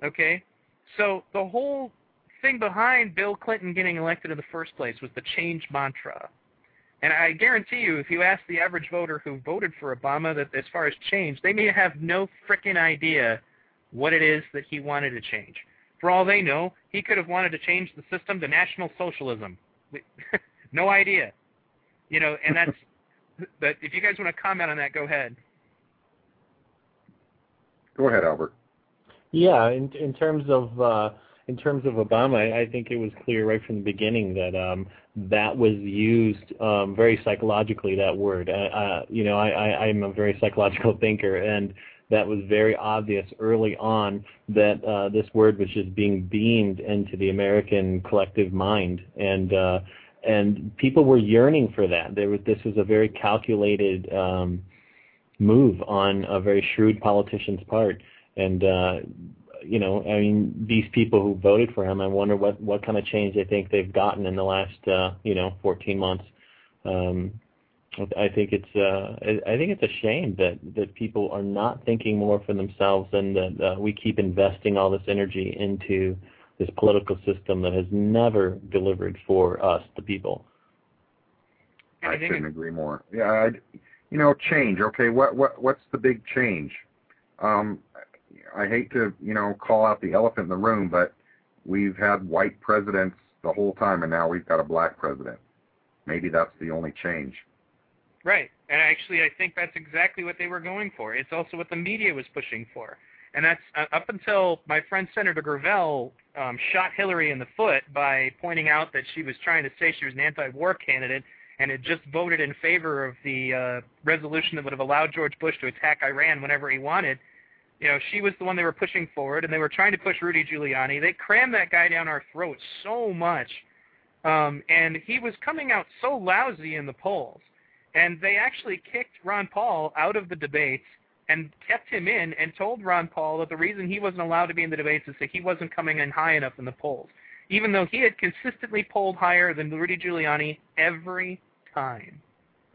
Okay? So the whole thing behind Bill Clinton getting elected in the first place was the change mantra. And I guarantee you, if you ask the average voter who voted for Obama that as far as change, they may have no frickin' idea what it is that he wanted to change. For all they know, he could have wanted to change the system to National Socialism. no idea. You know, and that's. but if you guys want to comment on that, go ahead. Go ahead, Albert. Yeah, in in terms of uh, in terms of Obama, I, think it was clear right from the beginning that um, that was used um, very psychologically. That word, uh, uh, you know, I, I I'm a very psychological thinker, and that was very obvious early on that uh, this word was just being beamed into the American collective mind, and uh, and people were yearning for that. There was this was a very calculated um, move on a very shrewd politician's part, and uh, you know, I mean, these people who voted for him, I wonder what what kind of change they think they've gotten in the last uh, you know 14 months. Um, I think it's uh, I think it's a shame that that people are not thinking more for themselves, and that uh, we keep investing all this energy into this political system that has never delivered for us, the people. I couldn't agree more. Yeah, I, you know, change. Okay, what what what's the big change? Um, I hate to you know call out the elephant in the room, but we've had white presidents the whole time, and now we've got a black president. Maybe that's the only change. Right. And actually, I think that's exactly what they were going for. It's also what the media was pushing for. And that's uh, up until my friend Senator Gravel um, shot Hillary in the foot by pointing out that she was trying to say she was an anti-war candidate and had just voted in favor of the uh, resolution that would have allowed George Bush to attack Iran whenever he wanted. You know, she was the one they were pushing forward, and they were trying to push Rudy Giuliani. They crammed that guy down our throats so much, um, and he was coming out so lousy in the polls and they actually kicked Ron Paul out of the debates and kept him in and told Ron Paul that the reason he wasn't allowed to be in the debates is that he wasn't coming in high enough in the polls, even though he had consistently polled higher than Rudy Giuliani every time.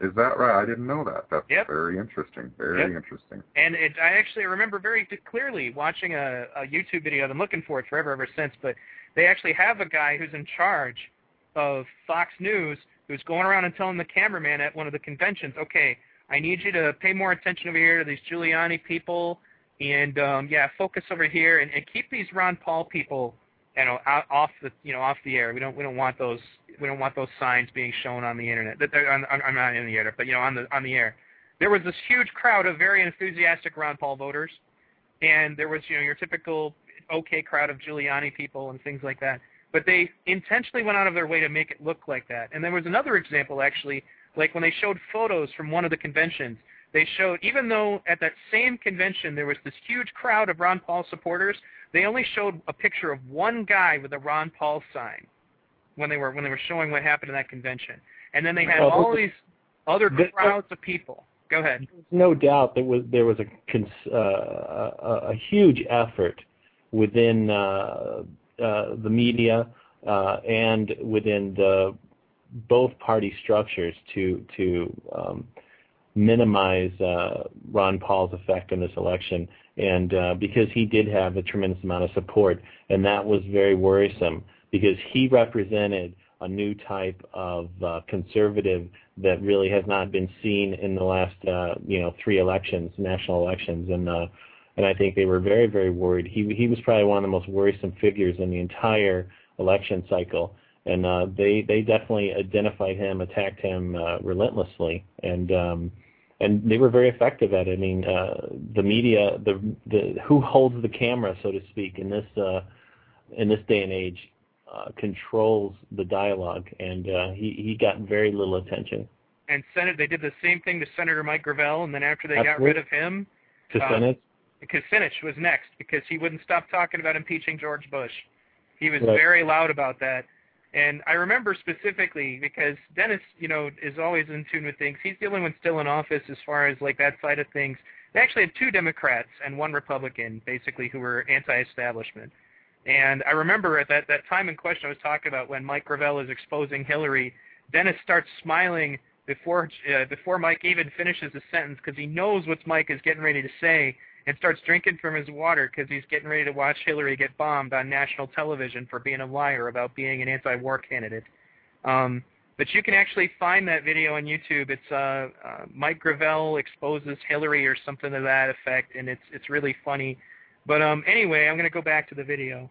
Is that right? I didn't know that. That's yep. very interesting. Very yep. interesting. And it, I actually remember very clearly watching a, a YouTube video. I've been looking for it forever, ever since. But they actually have a guy who's in charge of Fox News who's going around and telling the cameraman at one of the conventions, okay, I need you to pay more attention over here to these Giuliani people, and um, yeah, focus over here, and, and keep these Ron Paul people, you know, out, off the, you know, off the air. We don't, we don't want those, we don't want those signs being shown on the internet. That they're on, I'm not in the air, but you know, on the on the air. There was this huge crowd of very enthusiastic Ron Paul voters, and there was you know your typical okay crowd of Giuliani people and things like that. But they intentionally went out of their way to make it look like that. And there was another example actually, like when they showed photos from one of the conventions. They showed even though at that same convention there was this huge crowd of Ron Paul supporters, they only showed a picture of one guy with a Ron Paul sign when they were when they were showing what happened in that convention. And then they had all these other crowds of people. Go ahead. There's no doubt there was there was a uh, a, a huge effort within uh, uh, the media uh, and within the both party structures to to um, minimize uh, Ron Paul's effect in this election, and uh, because he did have a tremendous amount of support, and that was very worrisome because he represented a new type of uh, conservative that really has not been seen in the last uh, you know three elections, national elections, and uh, and I think they were very very worried. He he was probably one of the most worrisome figures in the entire election cycle, and uh, they they definitely identified him, attacked him uh, relentlessly, and um, and they were very effective at it. I mean, uh, the media, the the who holds the camera, so to speak, in this uh, in this day and age, uh, controls the dialogue, and uh, he he got very little attention. And Senate, they did the same thing to Senator Mike Gravel, and then after they got rid of him, To Uh, Kucinich was next because he wouldn't stop talking about impeaching George Bush. He was Right. very loud about that. And I remember specifically because Dennis, you know, is always in tune with things. He's the only one still in office as far as like that side of things. They actually had two Democrats and one Republican, basically, who were anti-establishment. And I remember at that that time in question I was talking about when Mike Gravel is exposing Hillary, Dennis starts smiling before uh, before Mike even finishes a sentence because he knows what Mike is getting ready to say and starts drinking from his water because he's getting ready to watch Hillary get bombed on national television for being a liar about being an anti-war candidate. Um, but you can actually find that video on YouTube. It's uh, uh, Mike Gravel exposes Hillary or something to that effect, and it's it's really funny. But um, anyway, I'm going to go back to the video.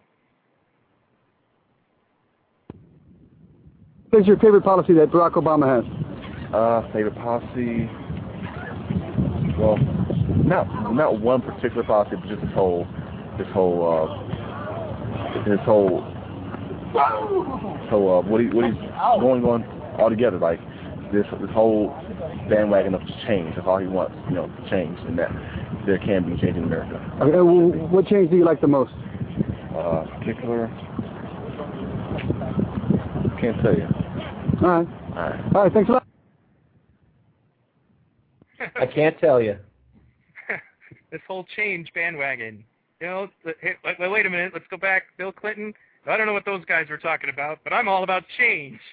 What is your favorite policy that Barack Obama has? Uh, favorite policy? Well, not not one particular policy, but just this whole, this whole, uh, this whole, so uh, what he what he's going on altogether like this this whole bandwagon of change. That's all he wants, you know, to change, and that there can be change in America. Okay, well, what change do you like the most? Uh, particular, can't tell you. All right. All right. All right, thanks a lot. I can't tell you. This whole change bandwagon. You know, hey, wait, wait, a minute. Let's go back. Bill Clinton. I don't know what those guys were talking about, but I'm all about change.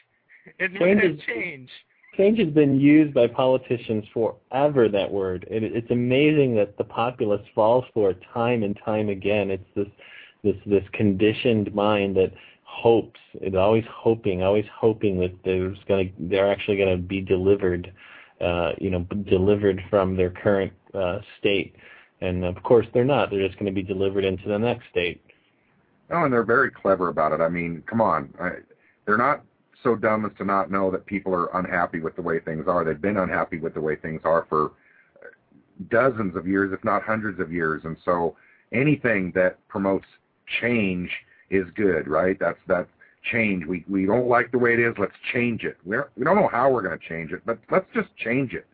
It's Change change. is- change. change has been used by politicians forever. That word. It, it's amazing that the populace falls for it time and time again. It's this this this conditioned mind that hopes. It's always hoping, always hoping that there's going to they're actually going to be delivered. Uh, you know, delivered from their current uh, state, and of course they're not. They're just going to be delivered into the next state. Oh, and they're very clever about it. I mean, come on. I, they're not so dumb as to not know that people are unhappy with the way things are. They've been unhappy with the way things are for dozens of years, if not hundreds of years. And so anything that promotes change is good, right? That's that change. We we don't like the way it is. Let's change it. We we don't know how we're going to change it, but let's just change it.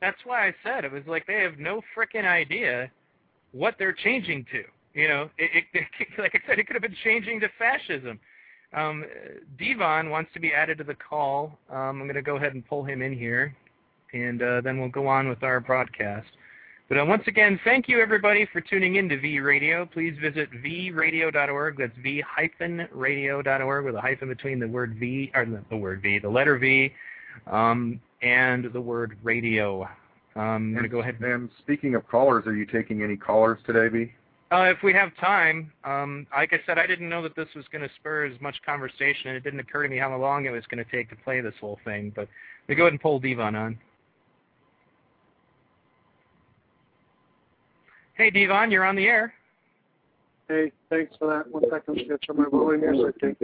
That's why I said it was like they have no freaking idea what they're changing to. You know, it, it, like I said, it could have been changing to fascism. Um, Devon wants to be added to the call. Um, I'm going to go ahead and pull him in here, and uh, then we'll go on with our broadcast. But uh, once again, thank you everybody for tuning in to V Radio. Please visit vradio.org. That's v-radio.org with a hyphen between the word V, or the, the word V, the letter V, um, and the word radio. Um, I'm going to go ahead and And speaking of callers, are you taking any callers today, B? uh, if we have time, um, like I said, I didn't know that this was going to spur as much conversation, and it didn't occur to me how long it was going to take to play this whole thing. But we go ahead and pull Devon on. Hey, Devon, you're on the air. Hey, thanks for that. One second, let me get to my volume here. So I can...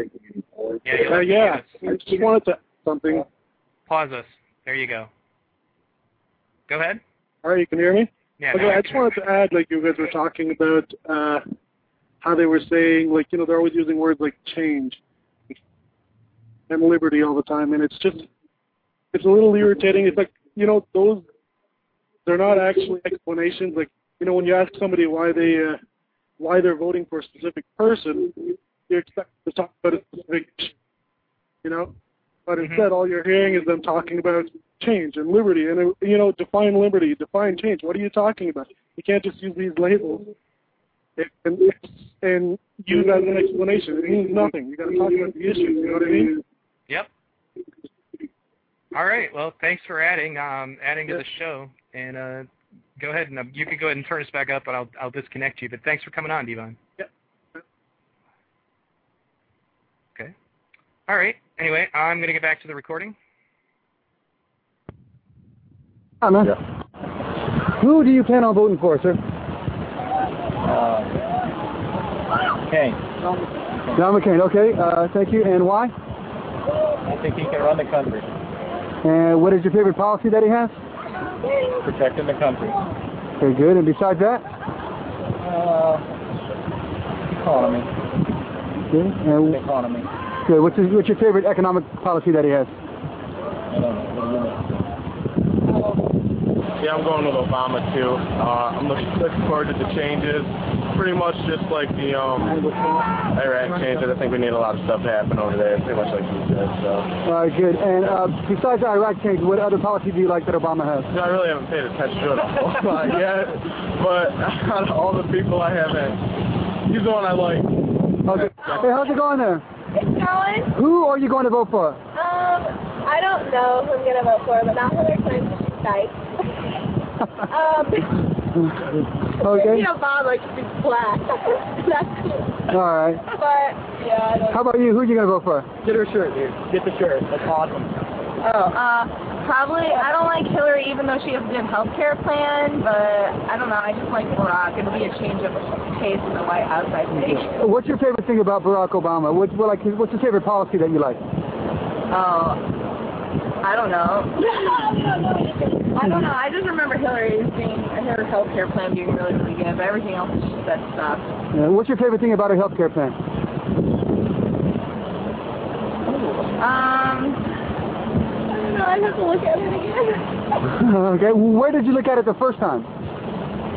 Yeah, Uh, yeah, I just wanted to something. Pause us. There you go. Go ahead. All right, you can hear me. Yeah, Okay, no, I just wanted to add, like you guys were talking about uh, how they were saying, like you know, they're always using words like change and liberty all the time, and it's just it's a little irritating. It's like you know, those they're not actually explanations. Like you know, when you ask somebody why they uh, why they're voting for a specific person, you expect to talk about a specific, you know. But instead, all you're hearing is them talking about change and liberty, and uh, you know, define liberty, define change. What are you talking about? You can't just use these labels and and use that as an explanation. It means nothing. You got to talk about the issue. You know what I mean? Yep. All right. Well, thanks for adding um, adding to the show, and uh, go ahead and uh, you can go ahead and turn us back up, and I'll I'll disconnect you. But thanks for coming on, Devon. Yep. Okay. All right. Anyway, I'm gonna get back to the recording. Hi, man. Who do you plan on voting for, sir? Okay. John McCain. Okay. Uh, thank you. And why? I think he can run the country, And what is your favorite policy that he has? protecting the country. Very good. And besides that? Uh, economy. Okay. And Economy. Good. What's, his, what's your favorite economic policy that he has? I don't know. What do you mean? Yeah, I'm going with Obama too. Uh, I'm looking, looking forward to the changes. Pretty much just like the um, Iraq changes. I think we need a lot of stuff to happen over there. Pretty much like you said. So All right, good. And uh, besides the Iraq change, what other policy do you like that Obama has? Yeah, I really haven't paid attention to it a whole lot yet. But out of all the people I haven't, he's the one I like. Okay. Hey, how's it going there? It's going. Who are you going to vote for? Um, I don't know who I'm gonna vote for, but not Hillary Clinton. She's nice. um, Okay. you know, Obama, she's black. That's cool. All right. But yeah, I don't. How about you? Who are you going to vote for? Get her shirt, dude. Get the shirt. That's awesome. Oh, uh, probably, I don't like Hillary even though she has a good health care plan, but I don't know, I just like Barack. It'll be a change of pace in the White House, I think. What's your favorite thing about Barack Obama? What, what, like, what's your favorite policy that you like? Oh, I don't know. I don't know, I just remember Hillary being, her health care plan being really, really good, but everything else is just that stuff. Yeah, what's your favorite thing about her health care plan? Um, I don't know, I'd have to look at it again. okay. Where did you look at it the first time?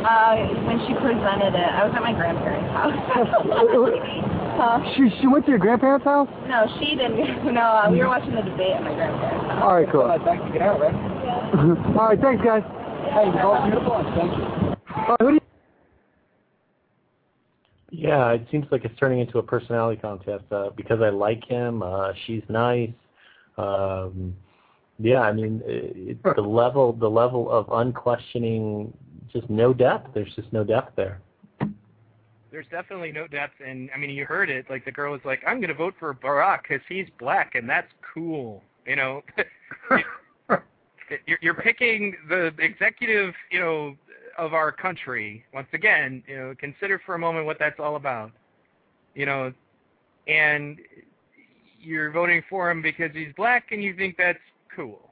Uh, when she presented it, I was at my grandparents' house. huh? She she went to your grandparents' house? No, she didn't. No, uh, we were watching the debate at my grandparents' house. All right, cool. Thanks to get out, right? All right, thanks, guys. Hey, you're all beautiful, and thank you. All right, who do you Yeah, it seems like it's turning into a personality contest uh, because I like him. Uh, she's nice. Um, yeah, I mean, it, it, the level the level of unquestioning, just no depth. There's just no depth there. There's definitely no depth, and I mean, you heard it. Like the girl was like, "I'm going to vote for Barack because he's black, and that's cool." You know, you're, you're picking the executive, you know, of our country. Once again, you know, consider for a moment what that's all about. You know, and you're voting for him because he's black, and you think that's cool.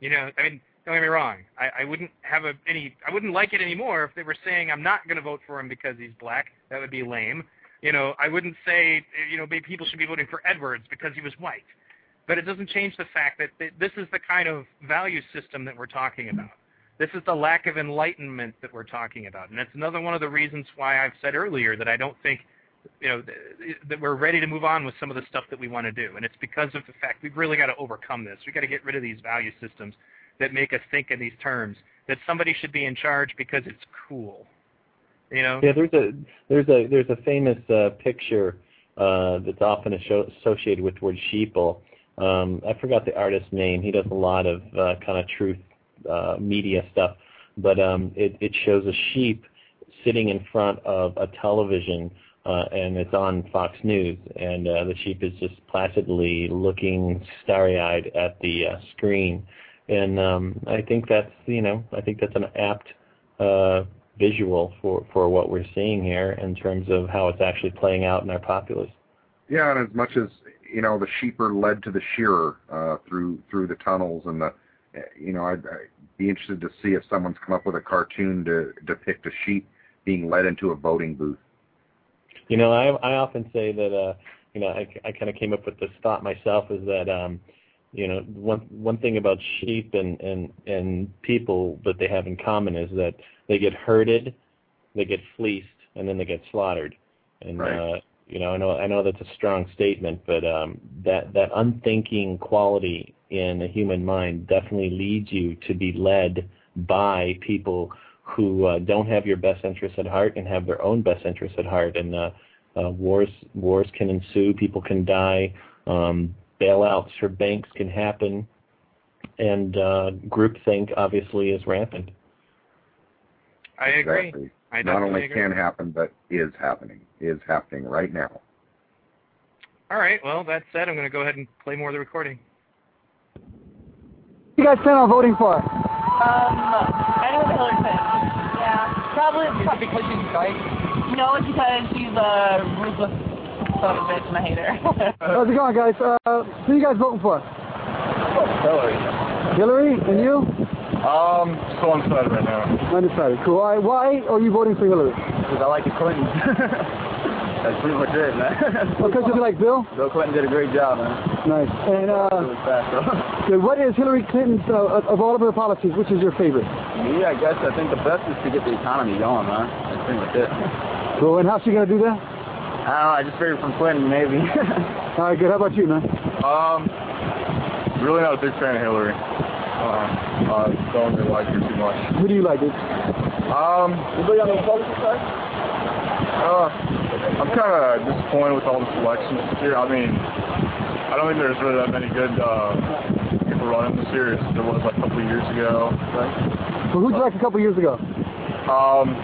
You know, I mean, don't get me wrong. I, I wouldn't have a, any. I wouldn't like it anymore if they were saying I'm not going to vote for him because he's black. That would be lame. You know, I wouldn't say you know maybe people should be voting for Edwards because he was white. But it doesn't change the fact that th- this is the kind of value system that we're talking about. This is the lack of enlightenment that we're talking about, and that's another one of the reasons why I've said earlier that I don't think you know th- that we're ready to move on with some of the stuff that we want to do, and it's because of the fact we've really got to overcome this. We've got to get rid of these value systems that make us think in these terms that somebody should be in charge because it's cool. You know? Yeah, there's a there's a there's a famous uh, picture uh, that's often associated with the word sheeple. Um, I forgot the artist's name. He does a lot of uh, kind of truth uh, media stuff, but um, it, it shows a sheep sitting in front of a television, and it's on Fox News, and uh, the sheep is just placidly looking starry-eyed at the uh, screen, and um, I think that's you know I think that's an apt uh, visual for for what we're seeing here in terms of how it's actually playing out in our populace. Yeah, and as much as you know, the sheep are led to the shearer uh, through through the tunnels and the, you know, I'd, I'd be interested to see if someone's come up with a cartoon to depict a sheep being led into a voting booth. You know, I I often say that uh, you know, I I kind of came up with this thought myself is that um, you know, one one thing about sheep and and and people that they have in common is that they get herded, they get fleeced, and then they get slaughtered. And Right. uh, you know, I know I know that's a strong statement, but um, that that unthinking quality in a human mind definitely leads you to be led by people who uh, don't have your best interests at heart and have their own best interests at heart. And uh, uh, wars wars can ensue, people can die, um, bailouts for banks can happen, and uh, groupthink obviously is rampant. I agree. Exactly. I Not only agree. can happen, but is happening. Is happening right now. All right. Well, that said, I'm going to go ahead and play more of the recording. You guys plan on voting for? Um, I know Hillary Clinton. Yeah, probably because she's white. No, it's because she's a ruthless son of a bitch and I hate her. How's it going, guys? Uh, who you guys voting for? Hillary. Hillary, and you? Um, so undecided right now. Undecided. Cool. All right, why are you voting for Hillary? Because I like the Clintons. That's pretty much it, man. Because you like Bill? Bill Clinton did a great job, man. Nice. And uh, Really fast, good. what is Hillary Clinton's uh, of all of her policies? Which is your favorite? Me, I guess I think the best is to get the economy going, man. That's pretty much it. Cool. And how's she gonna do that? I don't know, I just figured from Clinton, maybe. All right, good. How about you, man? Um, really not a big fan of Hillary. Uh, uh, don't really like her too much. Who do you like, dude? Um, anybody on the Republican side? Uh, I'm kind of disappointed with all the selections this year. I mean, I don't think there's really that many good uh, people running this year as there was like a couple of years ago. Right? Well, who'd you like a couple years ago? Um,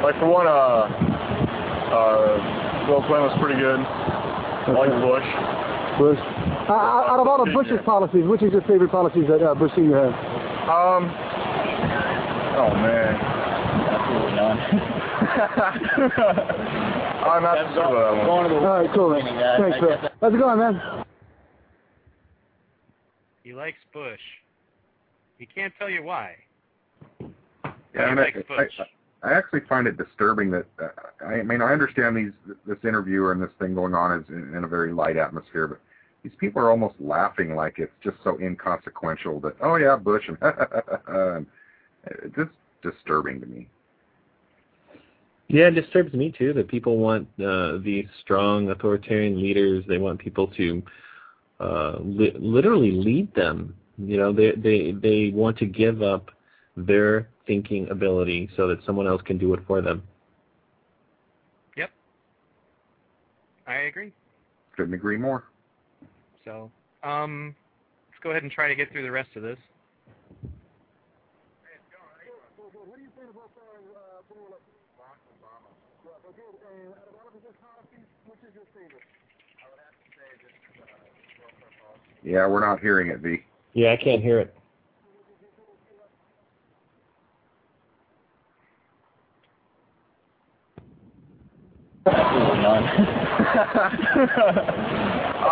like for one, uh, uh, Bill Clinton was pretty good. I like Bush. Bush. Uh, out of all of Bush's policies, which is your favorite policies that uh, Bush Senior had? Um, oh man. Absolutely none. I'm not too sure about that one. Going to the All right, cool. Man. Winning. Thanks, I bro. How's it going, man? He likes Bush. He can't tell you why. Yeah, he and I, likes Bush. I, I actually find it disturbing that uh, I mean I understand these this interview and this thing going on is in, in a very light atmosphere, but these people are almost laughing like it's just so inconsequential that oh yeah Bush and, and it's just disturbing to me. Yeah, it disturbs me too that people want uh, these strong authoritarian leaders. They want people to uh, li- literally lead them. You know, they they they want to give up their thinking ability so that someone else can do it for them. Yep. I agree. Couldn't agree more. So, um, let's go ahead and try to get through the rest of this. Yeah, we're not hearing it, V. Yeah, I can't hear it. I'm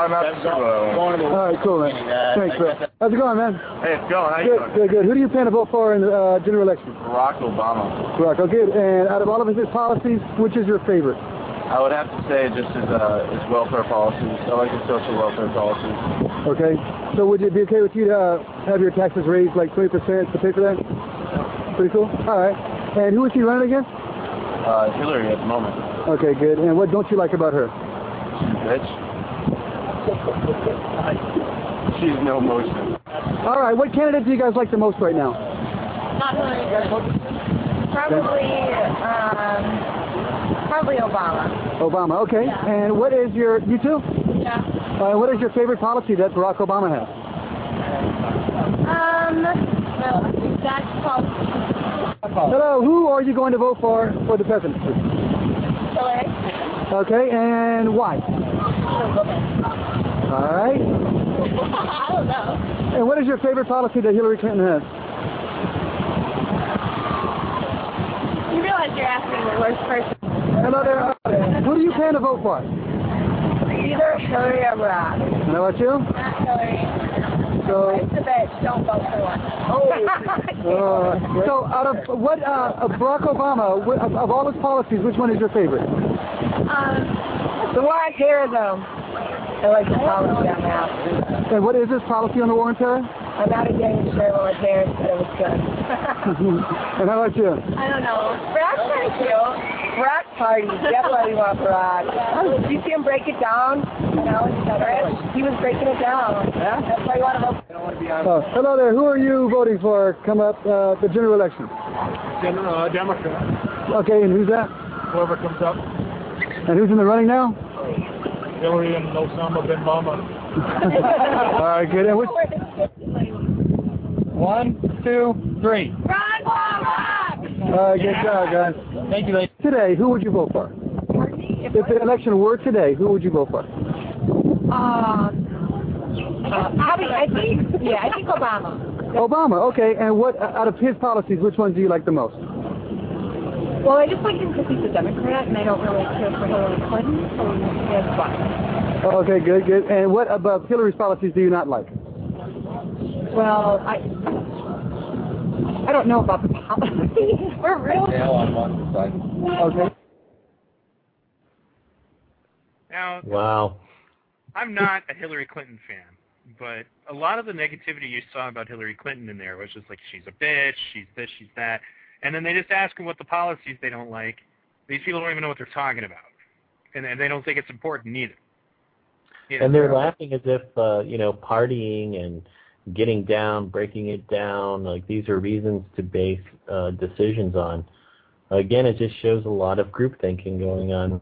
not too sure about that one. All right, cool, man. Thanks, bro. How's it going, man? Hey, it's going. How you Good, doing? good, good. Who do you plan to vote for in the uh, general election? Barack Obama. Barack, okay. And out of all of his policies, which is your favorite? I would have to say just his, uh, his welfare policies. I like his social welfare policies. Okay. So would it be okay with you to uh, have your taxes raised like 20% to pay for that? Pretty cool. All right. And who is he running against? Uh, Hillary at the moment. Okay, good. And what don't you like about her? Bitch. She's no motion. All right. What candidate do you guys like the most right now? Not Hillary. Probably, um, probably Obama. Obama. Okay. And what is your you too? Yeah. Uh, what is your favorite policy that Barack Obama has? Um, well, that's called Hello. Who are you going to vote for for the presidency? Hillary. Okay. And why? All right. I don't know. And what is your favorite policy that Hillary Clinton has? You realize you're asking the worst person. Hello there. Who do you plan to vote for? Either Hillary or Barack. And how about you? Not Hillary. So, I bet don't vote for us. uh, so out of what uh, of Barack Obama, wh- of, of all his policies, which one is your favorite? Um, the war on terror, though. I like the policy on that. And what is his policy on the war on terror? I'm not against sure what my parents said it was good. and how about you? I don't know. Barack's pretty cute. Barack party. Definitely want Barack. Did you see him break it down? You know, he was breaking it down. Yeah? That's why you want to vote. Oh, hello there. Who are you voting for come up uh, the general election? General, uh, Democrat. Okay, and who's that? Whoever comes up. And who's in the running now? Hillary and Osama bin Laden. All right, good. And which, One, two, three. Run, Barack! uh, good job, guys. Thank you, ladies. Today, who would you vote for? If the election were today, who would you vote for? Um, uh, probably, I think, yeah, I think Obama. Obama. Okay, and what out of his policies, which ones do you like the most? Well, I just like him because he's a Democrat, and I don't really care for Hillary Clinton, so that's fine. Okay, good, good. And what about Hillary's policies do you not like? Well, I I don't know about the policies. We're really on one side. Okay. Now, Wow. I'm not a Hillary Clinton fan, but a lot of the negativity you saw about Hillary Clinton in there was just like she's a bitch, she's this, she's that, and then they just ask her what the policies they don't like. These people don't even know what they're talking about, and, and they don't think it's important either. You know, And they're laughing as if uh, you know partying and getting down, breaking it down, like these are reasons to base uh, decisions on. Again, it just shows a lot of group thinking going on.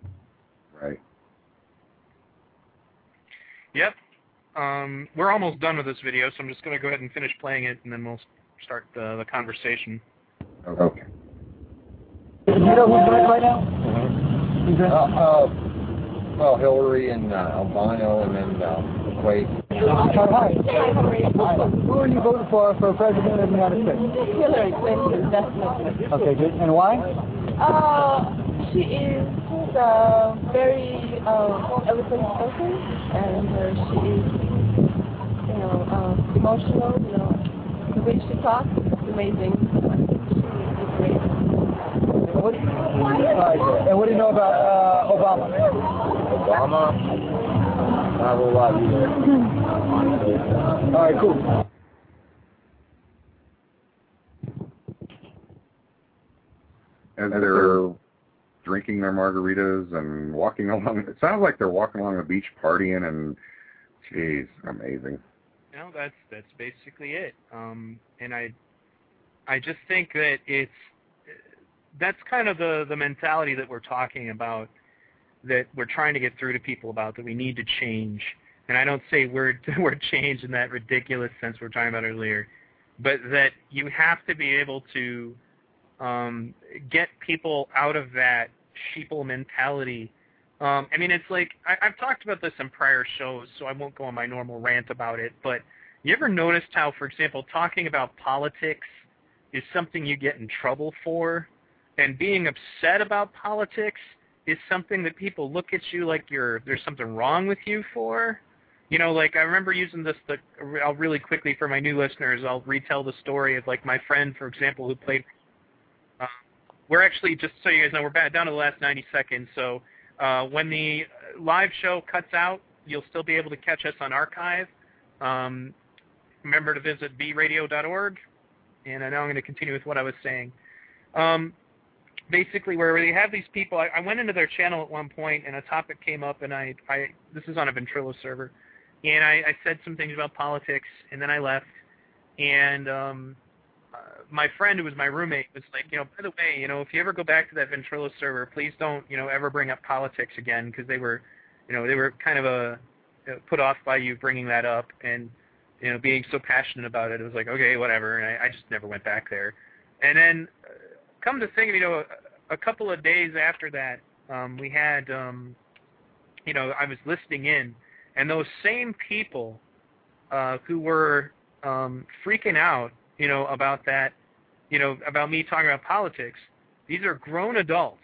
Right. Yep. Um, we're almost done with this video, so I'm just going to go ahead and finish playing it, and then we'll start the, the conversation. Okay. Do you know who's running right now? Who's that? Uh, uh, well, Hillary and uh, Albino and then uh, Quake. Hi. Who are you voting for for president of the United States? Hillary Clinton, definitely. Okay, good. And why? Uh, she is a very uh, eloquent spoken, and uh, she is, you know, uh, emotional. You know, the way she talks is amazing. She's great. What, and what do you know about uh, Obama? Obama. Not a whole lot either. All right, cool. And they're drinking their margaritas and walking along. It sounds like they're walking along the beach partying and, geez, amazing. Know, that's that's basically it. Um, and I, I just think that it's that's kind of the the mentality that we're talking about, that we're trying to get through to people about that we need to change. And I don't say we're we're change in that ridiculous sense we were talking about earlier, but that you have to be able to um, get people out of that sheeple mentality. Um, I mean, it's like I, I've talked about this in prior shows, so I won't go on my normal rant about it. But you ever noticed how, for example, talking about politics is something you get in trouble for, and being upset about politics is something that people look at you like you're there's something wrong with you for. You know, like I remember using this. The, I'll really quickly for my new listeners. I'll retell the story of like my friend, for example, who played we're actually just so you guys know we're down to the last 90 seconds. So uh, when the live show cuts out, you'll still be able to catch us on archive. Um, remember to visit vradio.org. And I know I'm going to continue with what I was saying. Um, basically, where they have these people, I, I went into their channel at one point, and a topic came up, and I, I this is on a Ventrilo server, and I, I said some things about politics, and then I left, and um, my friend who was my roommate was like, you know, by the way, you know, if you ever go back to that Ventrilo server, please don't, you know, ever bring up politics again because they were, you know, they were kind of a put off by you bringing that up and, you know, being so passionate about it. It was like, okay, whatever, and I, I just never went back there. And then, uh, come to think of, you know, a, a couple of days after that, um, we had, um, you know, I was listening in, and those same people uh, who were um, freaking out you know, about that, you know, about me talking about politics. These are grown adults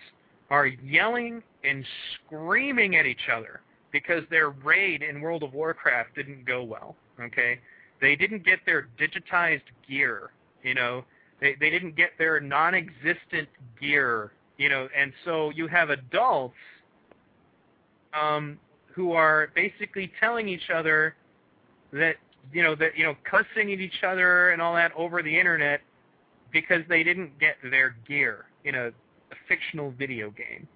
are yelling and screaming at each other because their raid in World of Warcraft didn't go well. Okay, They didn't get their digitized gear. You know, they they didn't get their non-existent gear. You know, and so you have adults um, who are basically telling each other that you know that you know cussing at each other and all that over the internet because they didn't get their gear in a, a fictional video game.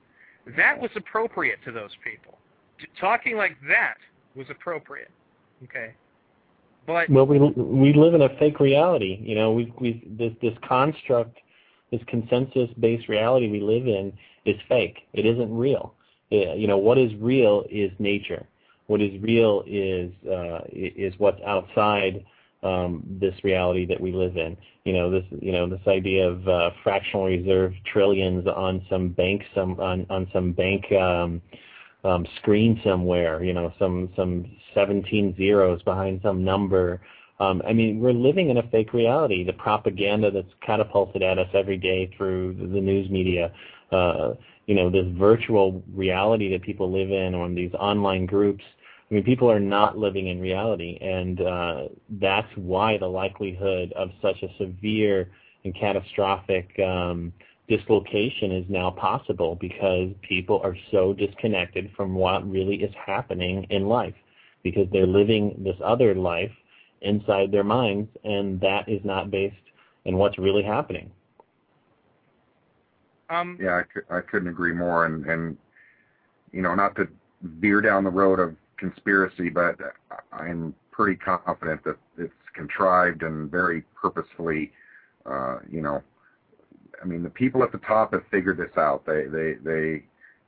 That was appropriate to those people. T- talking like that was appropriate. Okay. But well, we we live in a fake reality. You know, we we this this construct, this consensus-based reality we live in is fake. It isn't real. It, you know, what is real is nature. What is real is uh, is what's outside um, this reality that we live in. You know, this you know this idea of uh, fractional reserve trillions on some bank some on on some bank. Um, um, screen somewhere, you know, some some 17 zeros behind some number. Um, I mean, we're living in a fake reality. The propaganda that's catapulted at us every day through the news media, uh, you know, this virtual reality that people live in on these online groups. I mean, people are not living in reality, and uh, that's why the likelihood of such a severe and catastrophic um, dislocation is now possible because people are so disconnected from what really is happening in life because they're living this other life inside their minds and that is not based in what's really happening. Um, yeah, I, I couldn't agree more. And, and, you know, not to veer down the road of conspiracy, but I'm pretty confident that it's contrived and very purposefully, uh, you know, I mean, the people at the top have figured this out. They, they, they,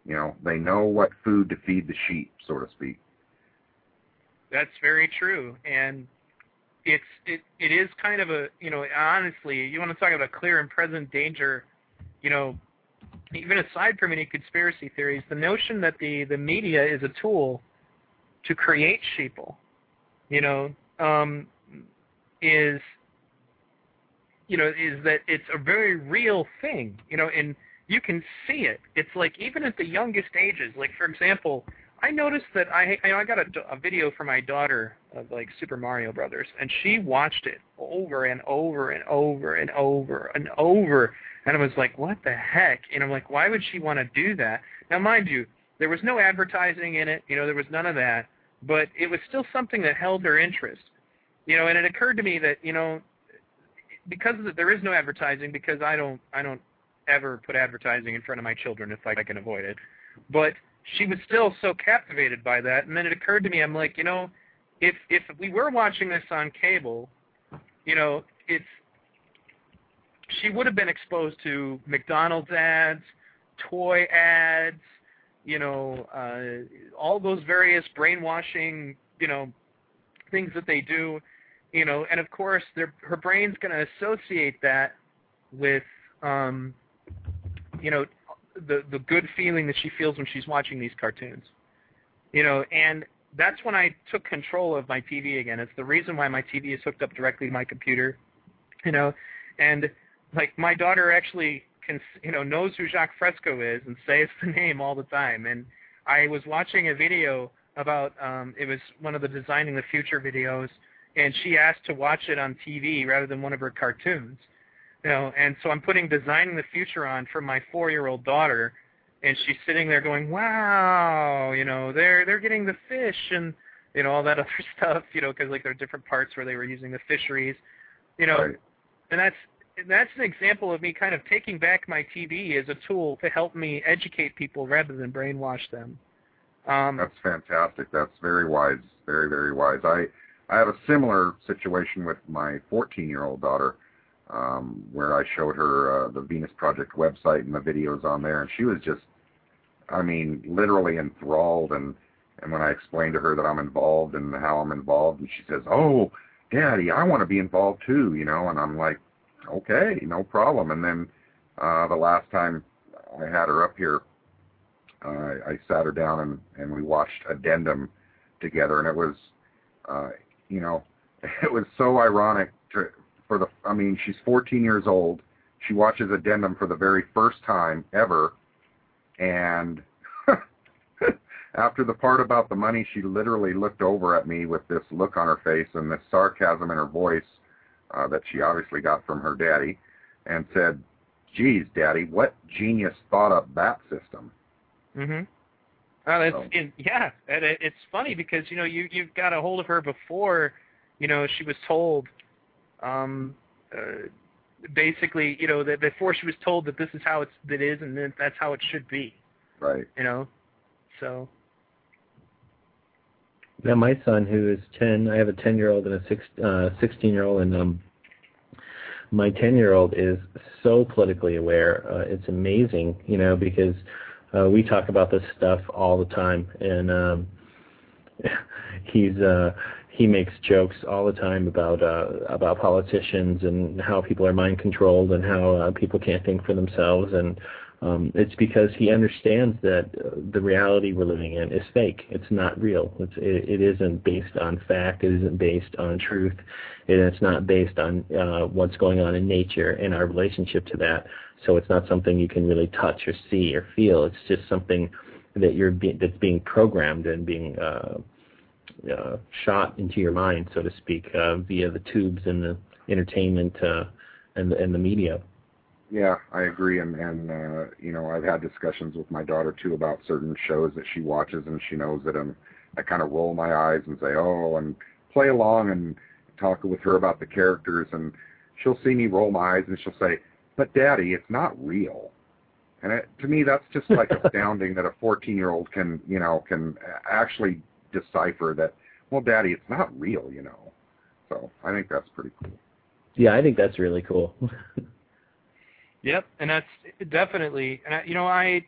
you know, they know what food to feed the sheep, so to speak. That's very true, and it's it it is kind of a you know honestly you want to talk about clear and present danger, you know, even aside from any conspiracy theories, the notion that the the media is a tool to create sheeple, you know, um, is you know, is that it's a very real thing, you know, and you can see it. It's like even at the youngest ages, like for example, I noticed that I I, I got a, a video for my daughter of like Super Mario Brothers, and she watched it over and over and over and over and over, and I was like, what the heck? And I'm like, why would she want to do that? Now, mind you, there was no advertising in it, you know, there was none of that, but it was still something that held her interest, you know, and it occurred to me that you know because there is no advertising because I don't I don't ever put advertising in front of my children if I can avoid it. But she was still so captivated by that, and then it occurred to me, I'm like, you know, if if we were watching this on cable, you know, it's she would have been exposed to McDonald's ads, toy ads, you know, uh, all those various brainwashing, you know, things that they do you know, and of course, her brain's going to associate that with, um, you know, the the good feeling that she feels when she's watching these cartoons, you know, and that's when I took control of my TV again. It's the reason why my TV is hooked up directly to my computer, you know, and like my daughter actually can, you know, knows who Jacque Fresco is and says the name all the time. And I was watching a video about, um, it was one of the Designing the Future videos and she asked to watch it on TV rather than one of her cartoons. You know, and so I'm putting Designing the Future on for my four-year-old daughter, and she's sitting there going, "Wow, you know, they're they're getting the fish and you know all that other stuff, you know, because like there are different parts where they were using the fisheries, you know, right. and that's that's an example of me kind of taking back my TV as a tool to help me educate people rather than brainwash them. Um, That's fantastic. That's very wise. Very very wise. I I have a similar situation with my 14-year-old daughter, um, where I showed her uh, the Venus Project website and the videos on there, and she was just, I mean, literally enthralled. And and when I explained to her that I'm involved and how I'm involved, and she says, "Oh, Daddy, I want to be involved too," you know, and I'm like, "Okay, no problem." And then uh, the last time I had her up here, uh, I sat her down and and we watched Addendum together, and it was uh, you know, it was so ironic to, for the, I mean, she's 14 years old. She watches Addendum for the very first time ever. And after the part about the money, she literally looked over at me with this look on her face and this sarcasm in her voice uh, that she obviously got from her daddy, and said, "Geez, Daddy, what genius thought up that system?" Mm-hmm. Well, it's So- it, yeah, and it, it's funny because you know you you've got a hold of her before, you know she was told, um, uh, basically you know that before she was told that this is how it's that is and that that's how it should be, Right. you know, so Now, my son, who is 10, I have a 10-year-old and a six, uh, 16-year-old, and um, my 10-year-old is so politically aware. Uh, it's amazing, you know, because uh, we talk about this stuff all the time, and um, he's uh, he makes jokes all the time about uh, about politicians and how people are mind controlled and how uh, people can't think for themselves and um, it's because he understands that uh, the reality we're living in is fake. It's not real. It's, it, it isn't based on fact. It isn't based on truth. And it's not based on uh, what's going on in nature and our relationship to that. So it's not something you can really touch or see or feel. It's just something that you're be- that's being programmed and being uh, uh, shot into your mind, so to speak, uh, via the tubes and the entertainment uh, and, and the media. Yeah, I agree, and and uh, you know I've had discussions with my daughter too about certain shows that she watches, and she knows that I'm I kind of roll my eyes and say oh, and play along and talk with her about the characters, and she'll see me roll my eyes and she'll say, but Daddy, it's not real. And it, to me, that's just like astounding that a 14-year-old can, you know, can actually decipher that. Well, Daddy, it's not real, you know. So I think that's pretty cool. Yeah, I think that's really cool. Yep, and that's definitely, and I, you know, I,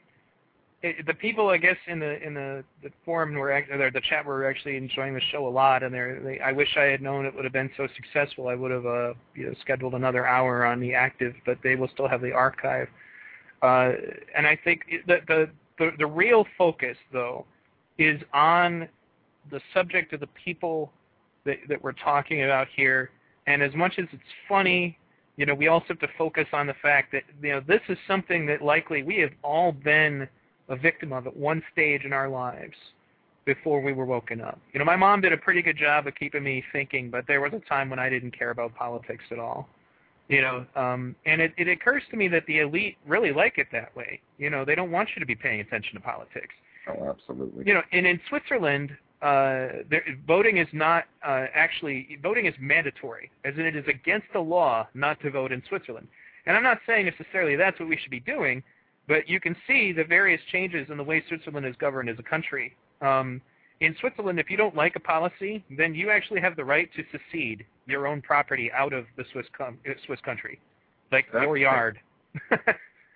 it, the people I guess in the in the the forum were or the chat were actually enjoying the show a lot, and they're, they, I wish I had known it would have been so successful. I would have, uh, you know, scheduled another hour on the active, but they will still have the archive. Uh, and I think the, the the the real focus though is on the subject of the people that that we're talking about here. And as much as it's funny you know, we also have to focus on the fact that you know this is something that likely we have all been a victim of at one stage in our lives before we were woken up. You know, my mom did a pretty good job of keeping me thinking, but there was a time when I didn't care about politics at all. You know, um, and it, it occurs to me that the elite really like it that way. You know, they don't want you to be paying attention to politics. Oh, absolutely. You know, and in Switzerland, there, voting is not uh, actually voting is mandatory, as in it is against the law not to vote in Switzerland. And I'm not saying necessarily that's what we should be doing, but you can see the various changes in the way Switzerland is governed as a country. Um, in Switzerland, if you don't like a policy, then you actually have the right to secede your own property out of the Swiss com- uh, Swiss country, like That's your yard.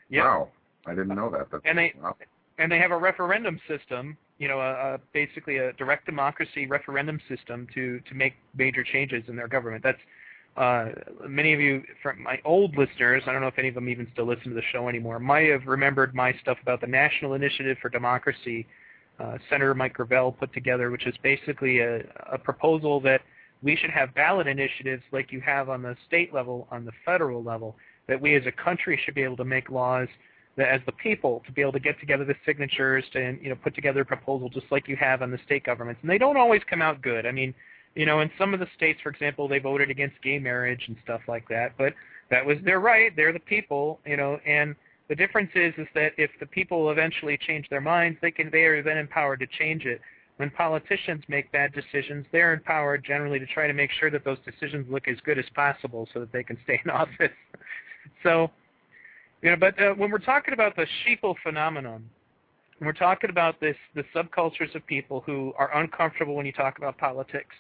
yeah. Wow, I didn't know that. That's, And they wow. and they have a referendum system, you know, a, a basically a direct democracy referendum system to to make major changes in their government. That's uh, many of you from my old listeners, I don't know if any of them even still listen to the show anymore, might have remembered my stuff about the National Initiative for Democracy uh, Senator Mike Gravel put together, which is basically a, a proposal that we should have ballot initiatives like you have on the state level, on the federal level, that we as a country should be able to make laws as the people to be able to get together the signatures to you know put together a proposal just like you have on the state governments. And they don't always come out good. I mean you know in some of the states for example they voted against gay marriage and stuff like that but that was their right. They're the people you know and the difference is is that if the people eventually change their minds they can they are then empowered to change it. When politicians make bad decisions they're empowered generally to try to make sure that those decisions look as good as possible so that they can stay in office. So you know, but uh, when we're talking about the sheeple phenomenon, when we're talking about this, the subcultures of people who are uncomfortable when you talk about politics,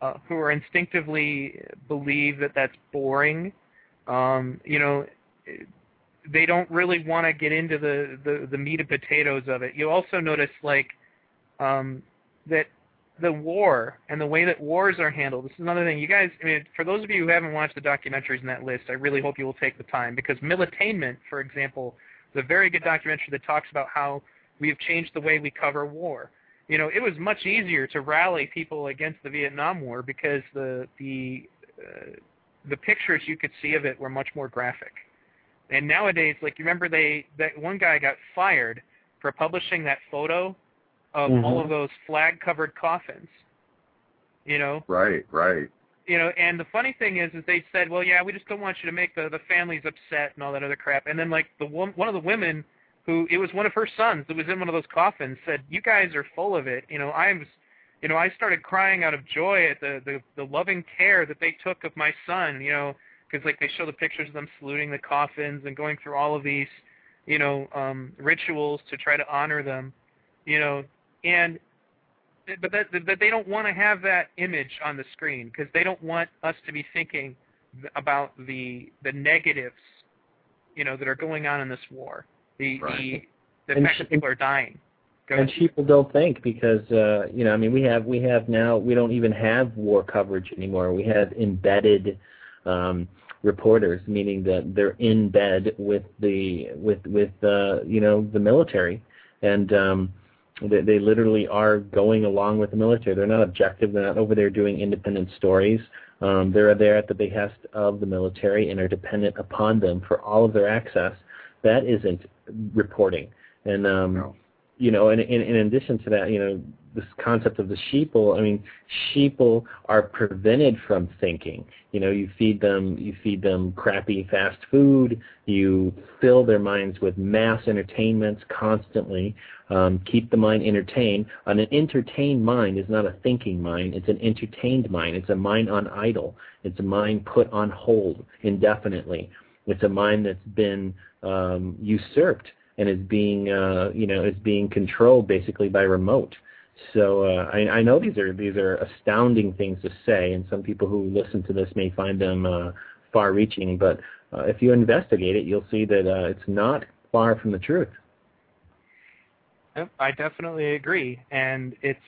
uh, who are instinctively believe that that's boring, um, you know, they don't really want to get into the, the, the meat and potatoes of it. You also notice like um, that the war and the way that wars are handled. This is another thing. You guys, I mean, for those of you who haven't watched the documentaries in that list, I really hope you will take the time because Militainment, for example, is a very good documentary that talks about how we have changed the way we cover war. You know, it was much easier to rally people against the Vietnam War because the the uh, the pictures you could see of it were much more graphic. And nowadays, like you remember, they that one guy got fired for publishing that photo of Mhm. all of those flag-covered coffins. You know, Right, right. you know, and the funny thing is, is they said, well, yeah, we just don't want you to make the the families upset and all that other crap. And then like the one one of the women who it was one of her sons that was in one of those coffins said, you guys are full of it. You know, I was, you know, I started crying out of joy at the the, the loving care that they took of my son. You know, because like they show the pictures of them saluting the coffins and going through all of these, you know, um, rituals to try to honor them. You know, and but that, that they don't want to have that image on the screen because they don't want us to be thinking about the the negatives, you know, that are going on in this war. The Right. the, the fact sh- that people are dying. Go and ahead. people don't think because uh, you know I mean we have we have now we don't even have war coverage anymore. We have embedded um, reporters, meaning that they're in bed with the with with uh, you know the military, and um, they, they literally are going along with the military. They're not objective. They're not over there doing independent stories. Um, they're there at the behest of the military and are dependent upon them for all of their access. That isn't reporting. And um, you know, and in, in addition to that, you know, this concept of the sheeple. I mean, sheeple are prevented from thinking. You know, you feed them, you feed them crappy fast food. You fill their minds with mass entertainments constantly. Um, keep the mind entertained. An entertained mind is not a thinking mind. It's an entertained mind. It's a mind on idle. It's a mind put on hold indefinitely. It's a mind that's been um, usurped and is being uh, you know is being controlled basically by remote. So uh, I, I know these are these are astounding things to say, and some people who listen to this may find them uh, far-reaching. But uh, if you investigate it, you'll see that uh, it's not far from the truth. I definitely agree, and it's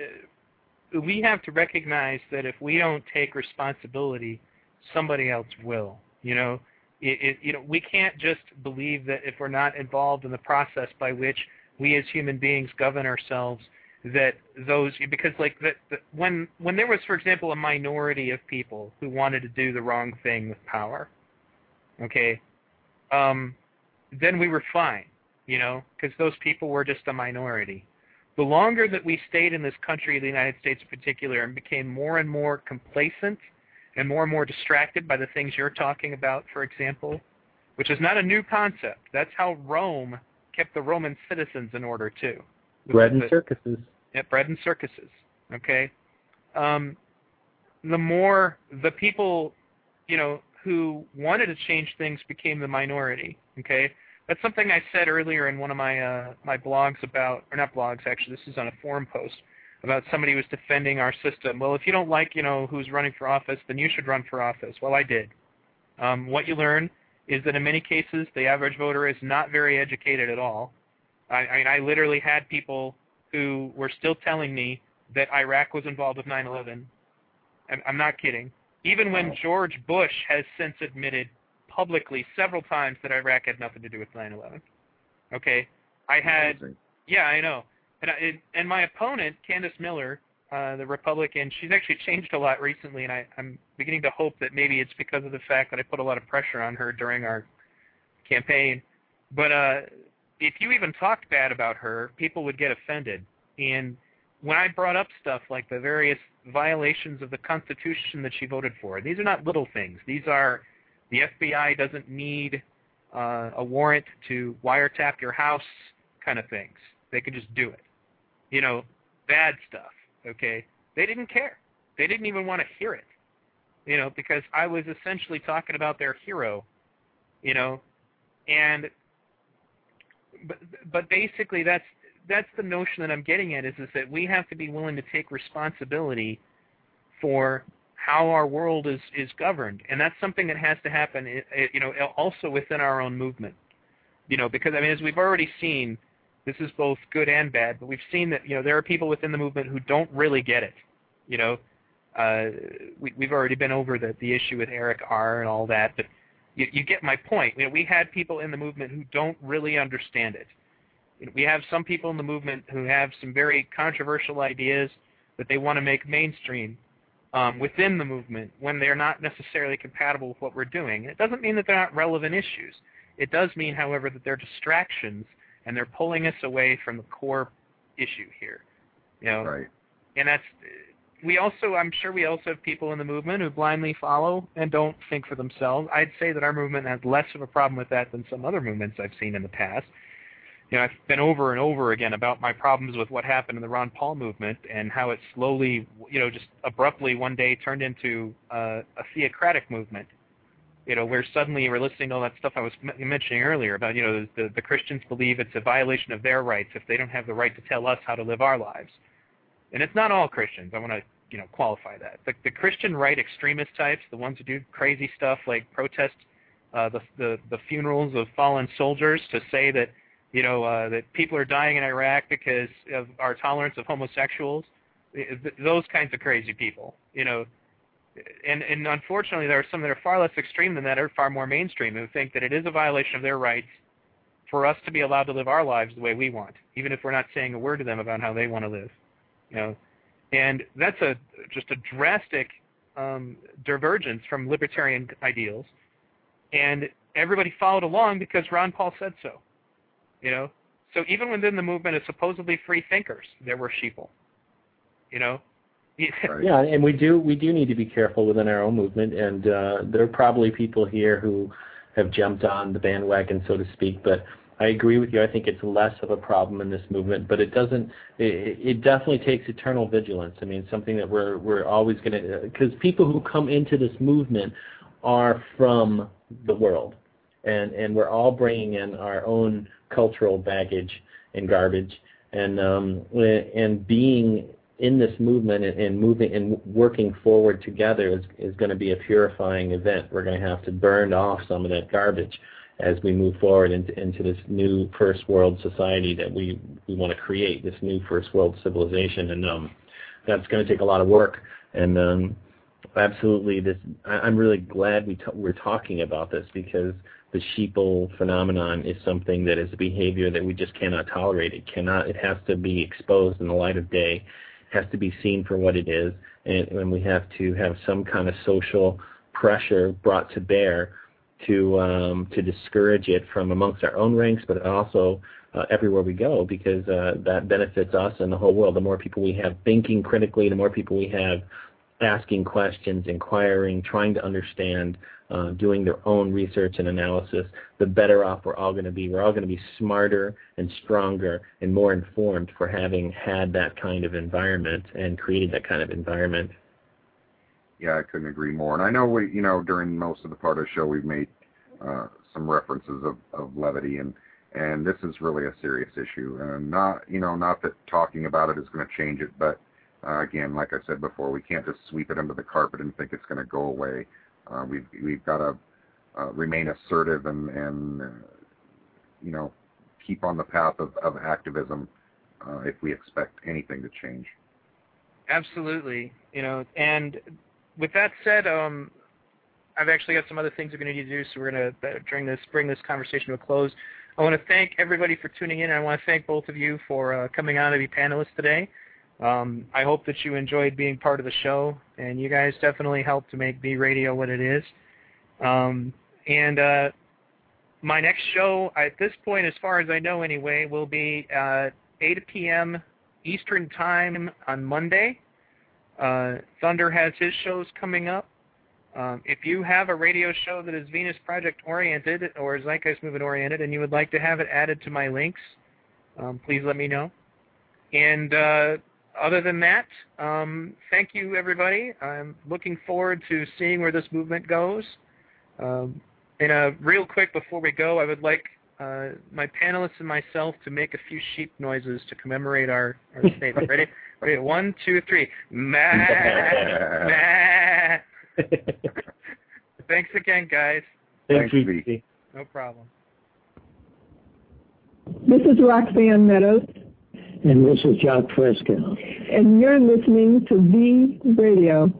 uh, we have to recognize that if we don't take responsibility, somebody else will. You know, it, it, you know, we can't just believe that if we're not involved in the process by which we as human beings govern ourselves, that those because like that when when there was, for example, a minority of people who wanted to do the wrong thing with power, okay, um, then we were fine you know, because those people were just a minority. The longer that we stayed in this country, the United States in particular, and became more and more complacent and more and more distracted by the things you're talking about, for example, which is not a new concept. That's how Rome kept the Roman citizens in order too. Bread and The- circuses. yeah, bread and circuses. Okay, um, the more the people, you know, who wanted to change things became the minority. Okay, that's something I said earlier in one of my uh, my blogs about, or not blogs actually. This is on a forum post about somebody who was defending our system. Well, if you don't like, you know, who's running for office, then you should run for office. Well, I did. Um, what you learn is that in many cases, the average voter is not very educated at all. I, I mean, I literally had people who were still telling me that Iraq was involved with 9/11. I'm, I'm not kidding. Even when George Bush has since admitted publicly several times that Iraq had nothing to do with 9/11. Okay, I had, yeah, I know, and I, and my opponent, Candice Miller, uh, the Republican, she's actually changed a lot recently, and I, I'm beginning to hope that maybe it's because of the fact that I put a lot of pressure on her during our campaign. But uh, if you even talked bad about her, people would get offended. And when I brought up stuff like the various violations of the Constitution that she voted for, these are not little things. These are the FBI doesn't need uh, a warrant to wiretap your house kind of things. They could just do it. You know, bad stuff. Okay, they didn't care. They didn't even want to hear it. You know, because I was essentially talking about their hero. You know, and but but basically that's that's the notion that I'm getting at is is that we have to be willing to take responsibility for how our world is is governed, and that's something that has to happen. i- i- You know, also within our own movement. You know, because I mean, as we've already seen, this is both good and bad. But we've seen that you know there are people within the movement who don't really get it. You know, uh, we, we've already been over the the issue with Eric R. and all that, but you, you get my point. You know, we had people in the movement who don't really understand it. You know, we have some people in the movement who have some very controversial ideas that they want to make mainstream um, within the movement when they're not necessarily compatible with what we're doing. It doesn't mean that they're not relevant issues. It does mean, however, that they're distractions and they're pulling us away from the core issue here. You know, right. and that's we also I'm sure we also have people in the movement who blindly follow and don't think for themselves. I'd say that our movement has less of a problem with that than some other movements I've seen in the past. You know, I've been over and over again about my problems with what happened in the Ron Paul movement and how it slowly, you know, just abruptly one day turned into uh, a theocratic movement. You know, where suddenly we're listening to all that stuff I was mentioning earlier about, you know, the, the Christians believe it's a violation of their rights if they don't have the right to tell us how to live our lives and it's not all Christians. I want to you know qualify that. The, the Christian right extremist types, the ones who do crazy stuff like protest uh, the, the the funerals of fallen soldiers to say that you know uh, that people are dying in Iraq because of our tolerance of homosexuals. Those kinds of crazy people, you know. And, and unfortunately, there are some that are far less extreme than that, are far more mainstream, who think that it is a violation of their rights for us to be allowed to live our lives the way we want, even if we're not saying a word to them about how they want to live. You know, and that's a just a drastic um, divergence from libertarian ideals. And everybody followed along because Ron Paul said so. You know, so even within the movement of supposedly free thinkers, there were sheeple. You know. Yeah, and we do we do need to be careful within our own movement, and uh, there are probably people here who have jumped on the bandwagon, so to speak, but I agree with you. I think it's less of a problem in this movement, but it doesn't. It, it definitely takes eternal vigilance. I mean, something that we're we're always going to because people who come into this movement are from the world, and and we're all bringing in our own cultural baggage and garbage, and um, and being in this movement and, moving and working forward together is is going to be a purifying event. We're going to have to burn off some of that garbage as we move forward into, into this new first world society that we, we want to create, this new first world civilization. And um, that's going to take a lot of work. And um, absolutely, this I, I'm really glad we t- we're talking about this because the sheeple phenomenon is something that is a behavior that we just cannot tolerate. It cannot. It has to be exposed in the light of day. Has to be seen for what it is, and, and we have to have some kind of social pressure brought to bear to um, to discourage it from amongst our own ranks, but also uh, everywhere we go, because uh, that benefits us and the whole world. The more people we have thinking critically, the more people we have asking questions, inquiring, trying to understand, uh, doing their own research and analysis, the better off we're all going to be. We're all going to be smarter and stronger and more informed for having had that kind of environment and created that kind of environment yeah, I couldn't agree more. And I know we, you know, during most of the part of the show, we've made uh, some references of, of levity, and and this is really a serious issue. And not, you know, not that talking about it is going to change it, but uh, again, like I said before, we can't just sweep it under the carpet and think it's going to go away. Uh, we've we've got to uh, remain assertive and and uh, you know keep on the path of, of activism uh, if we expect anything to change. Absolutely, you know, and with that said, um, I've actually got some other things we're going to need to do, so we're going to uh, bring this bring this conversation to a close. I want to thank everybody for tuning in. I want to thank both of you for coming on to be panelists today. Um, I hope that you enjoyed being part of the show, and you guys definitely helped to make V Radio what it is. Um, and uh, my next show, at this point, as far as I know anyway, will be uh, 8 p.m. Eastern Time on Monday. Uh, Thunder has his shows coming up. Um, if you have a radio show that is Venus Project oriented or Zeitgeist Movement oriented and you would like to have it added to my links, um, please let me know. And uh, other than that, um, thank you everybody. I'm looking forward to seeing where this movement goes. Um, and uh, real quick before we go, I would like uh, my panelists and myself to make a few sheep noises to commemorate our, our statement. Ready? Ready? One, two, three. Ma, ma. Thanks again, guys. Thank you. No problem. This is Roxanne Meadows. And this is Jacque Fresco. And you're listening to V Radio.